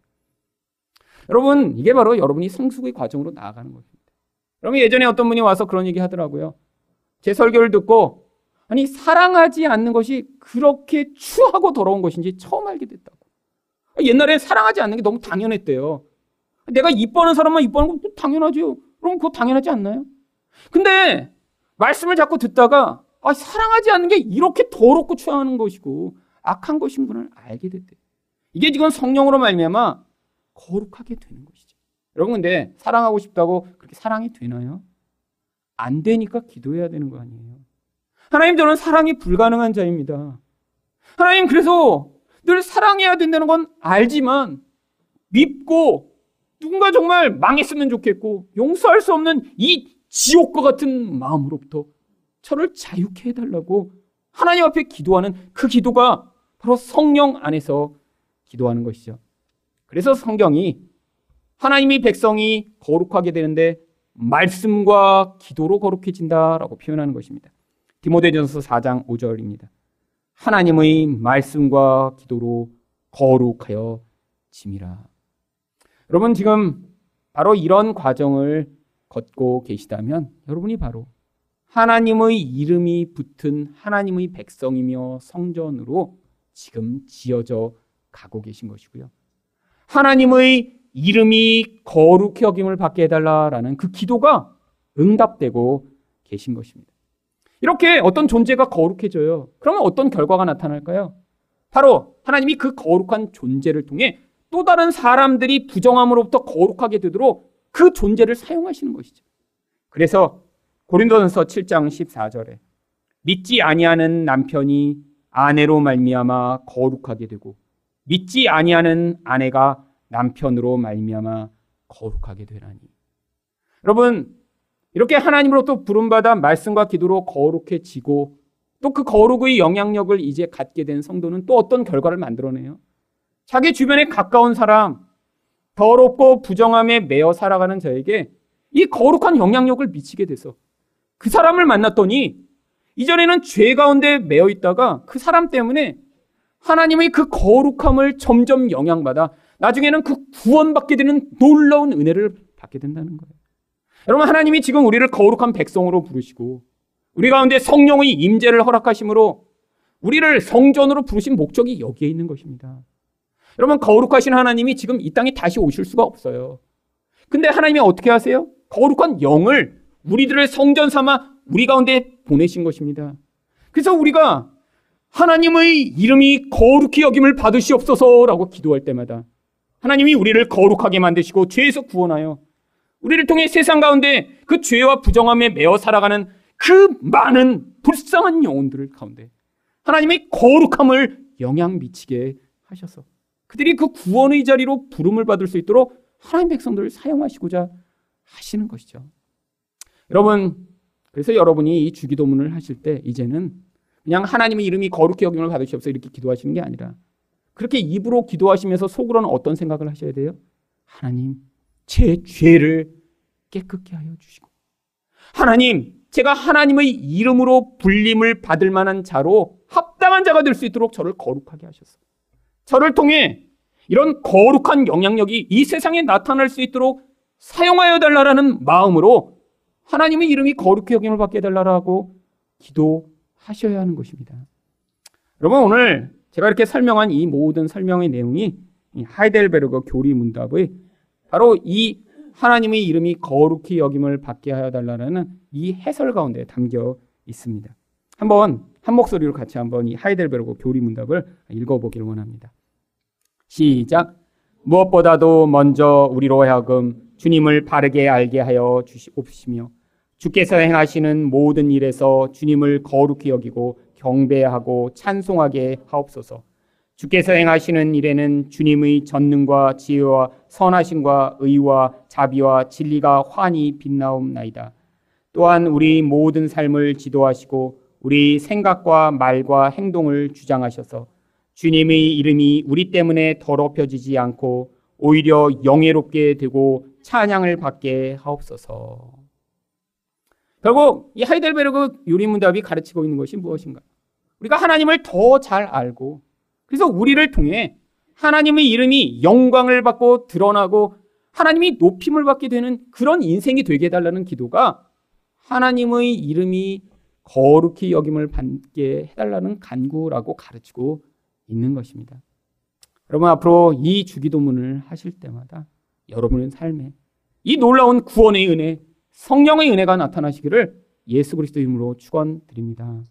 여러분, 이게 바로 여러분이 성숙의 과정으로 나아가는 것입니다. 여러분, 예전에 어떤 분이 와서 그런 얘기 하더라고요. 제 설교를 듣고, 아니, 사랑하지 않는 것이 그렇게 추하고 더러운 것인지 처음 알게 됐다고. 옛날에 사랑하지 않는 게 너무 당연했대요. 내가 이뻐하는 사람만 이뻐하는 건 당연하죠. 그럼 그거 당연하지 않나요? 근데 말씀을 자꾸 듣다가 아, 사랑하지 않는 게 이렇게 더럽고 추하는 것이고 악한 것인 분을 알게 됐대. 이게 지금 성령으로 말미암아 거룩하게 되는 것이죠. 여러분 근데 사랑하고 싶다고 그렇게 사랑이 되나요? 안 되니까 기도해야 되는 거 아니에요. 하나님 저는 사랑이 불가능한 자입니다. 하나님 그래서 늘 사랑해야 된다는 건 알지만 밉고 누군가 정말 망했으면 좋겠고 용서할 수 없는 이 지옥과 같은 마음으로부터 저를 자유케 해달라고 하나님 앞에 기도하는 그 기도가 바로 성령 안에서 기도하는 것이죠. 그래서 성경이 하나님이 백성이 거룩하게 되는데 말씀과 기도로 거룩해진다라고 표현하는 것입니다. 디모데전서 4장 5절입니다. 하나님의 말씀과 기도로 거룩하여 짐이라. 여러분 지금 바로 이런 과정을 걷고 계시다면 여러분이 바로 하나님의 이름이 붙은 하나님의 백성이며 성전으로 지금 지어져 가고 계신 것이고요. 하나님의 이름이 거룩히 여김을 받게 해달라라는 그 기도가 응답되고 계신 것입니다. 이렇게 어떤 존재가 거룩해져요. 그러면 어떤 결과가 나타날까요? 바로 하나님이 그 거룩한 존재를 통해 또 다른 사람들이 부정함으로부터 거룩하게 되도록 그 존재를 사용하시는 것이죠. 그래서 고린도전서 7장 14절에 믿지 아니하는 남편이 아내로 말미암아 거룩하게 되고 믿지 아니하는 아내가 남편으로 말미암아 거룩하게 되라니. 여러분 이렇게 하나님으로부터 부름받아 말씀과 기도로 거룩해지고 또 그 거룩의 영향력을 이제 갖게 된 성도는 또 어떤 결과를 만들어내요? 자기 주변에 가까운 사람, 더럽고 부정함에 매어 살아가는 저에게 이 거룩한 영향력을 미치게 돼서 그 사람을 만났더니 이전에는 죄 가운데 매어 있다가 그 사람 때문에 하나님의 그 거룩함을 점점 영향받아 나중에는 그 구원받게 되는 놀라운 은혜를 받게 된다는 거예요. 여러분 하나님이 지금 우리를 거룩한 백성으로 부르시고 우리 가운데 성령의 임재를 허락하심으로 우리를 성전으로 부르신 목적이 여기에 있는 것입니다. 여러분 거룩하신 하나님이 지금 이 땅에 다시 오실 수가 없어요. 근데 하나님이 어떻게 하세요? 거룩한 영을 우리들을 성전 삼아 우리 가운데 보내신 것입니다. 그래서 우리가 하나님의 이름이 거룩히 여김을 받으시옵소서라고 기도할 때마다 하나님이 우리를 거룩하게 만드시고 죄에서 구원하여 우리를 통해 세상 가운데 그 죄와 부정함에 매어 살아가는 그 많은 불쌍한 영혼들을 가운데 하나님의 거룩함을 영향 미치게 하셔서 그들이 그 구원의 자리로 부름을 받을 수 있도록 하나님 백성들을 사용하시고자 하시는 것이죠. 여러분, 그래서 여러분이 이 주기도문을 하실 때 이제는 그냥 하나님의 이름이 거룩히 여김을 받으시옵소서 이렇게 기도하시는 게 아니라 그렇게 입으로 기도하시면서 속으로는 어떤 생각을 하셔야 돼요? 하나님, 제 죄를 깨끗게 하여 주시고 하나님, 제가 하나님의 이름으로 불림을 받을 만한 자로 합당한 자가 될 수 있도록 저를 거룩하게 하셔서 저를 통해 이런 거룩한 영향력이 이 세상에 나타날 수 있도록 사용하여 달라라는 마음으로 하나님의 이름이 거룩히 여김을 받게 해달라고 기도하셔야 하는 것입니다. 여러분 오늘 제가 이렇게 설명한 이 모든 설명의 내용이 하이델베르그 교리 문답의 바로 이 하나님의 이름이 거룩히 여김을 받게 하여 달라는 이 해설 가운데 담겨 있습니다. 한번 한 목소리로 같이 한번 이 하이델베르그 교리 문답을 읽어보기를 원합니다. 시작. 무엇보다도 먼저 우리로 하여금 주님을 바르게 알게 하여 주시옵시며 주께서 행하시는 모든 일에서 주님을 거룩히 여기고 경배하고 찬송하게 하옵소서. 주께서 행하시는 일에는 주님의 전능과 지혜와 선하심과 의와 자비와 진리가 환히 빛나옵나이다. 또한 우리 모든 삶을 지도하시고 우리 생각과 말과 행동을 주장하셔서 주님의 이름이 우리 때문에 더럽혀지지 않고 오히려 영예롭게 되고 찬양을 받게 하옵소서. 결국 이 하이델베르그 유리문답이 가르치고 있는 것이 무엇인가? 우리가 하나님을 더 잘 알고 그래서 우리를 통해 하나님의 이름이 영광을 받고 드러나고 하나님이 높임을 받게 되는 그런 인생이 되게 해달라는 기도가 하나님의 이름이 거룩히 여김을 받게 해달라는 간구라고 가르치고 있는 것입니다. 여러분 앞으로 이 주기도문을 하실 때마다 여러분의 삶에 이 놀라운 구원의 은혜, 성령의 은혜가 나타나시기를 예수 그리스도 이름으로 축원드립니다.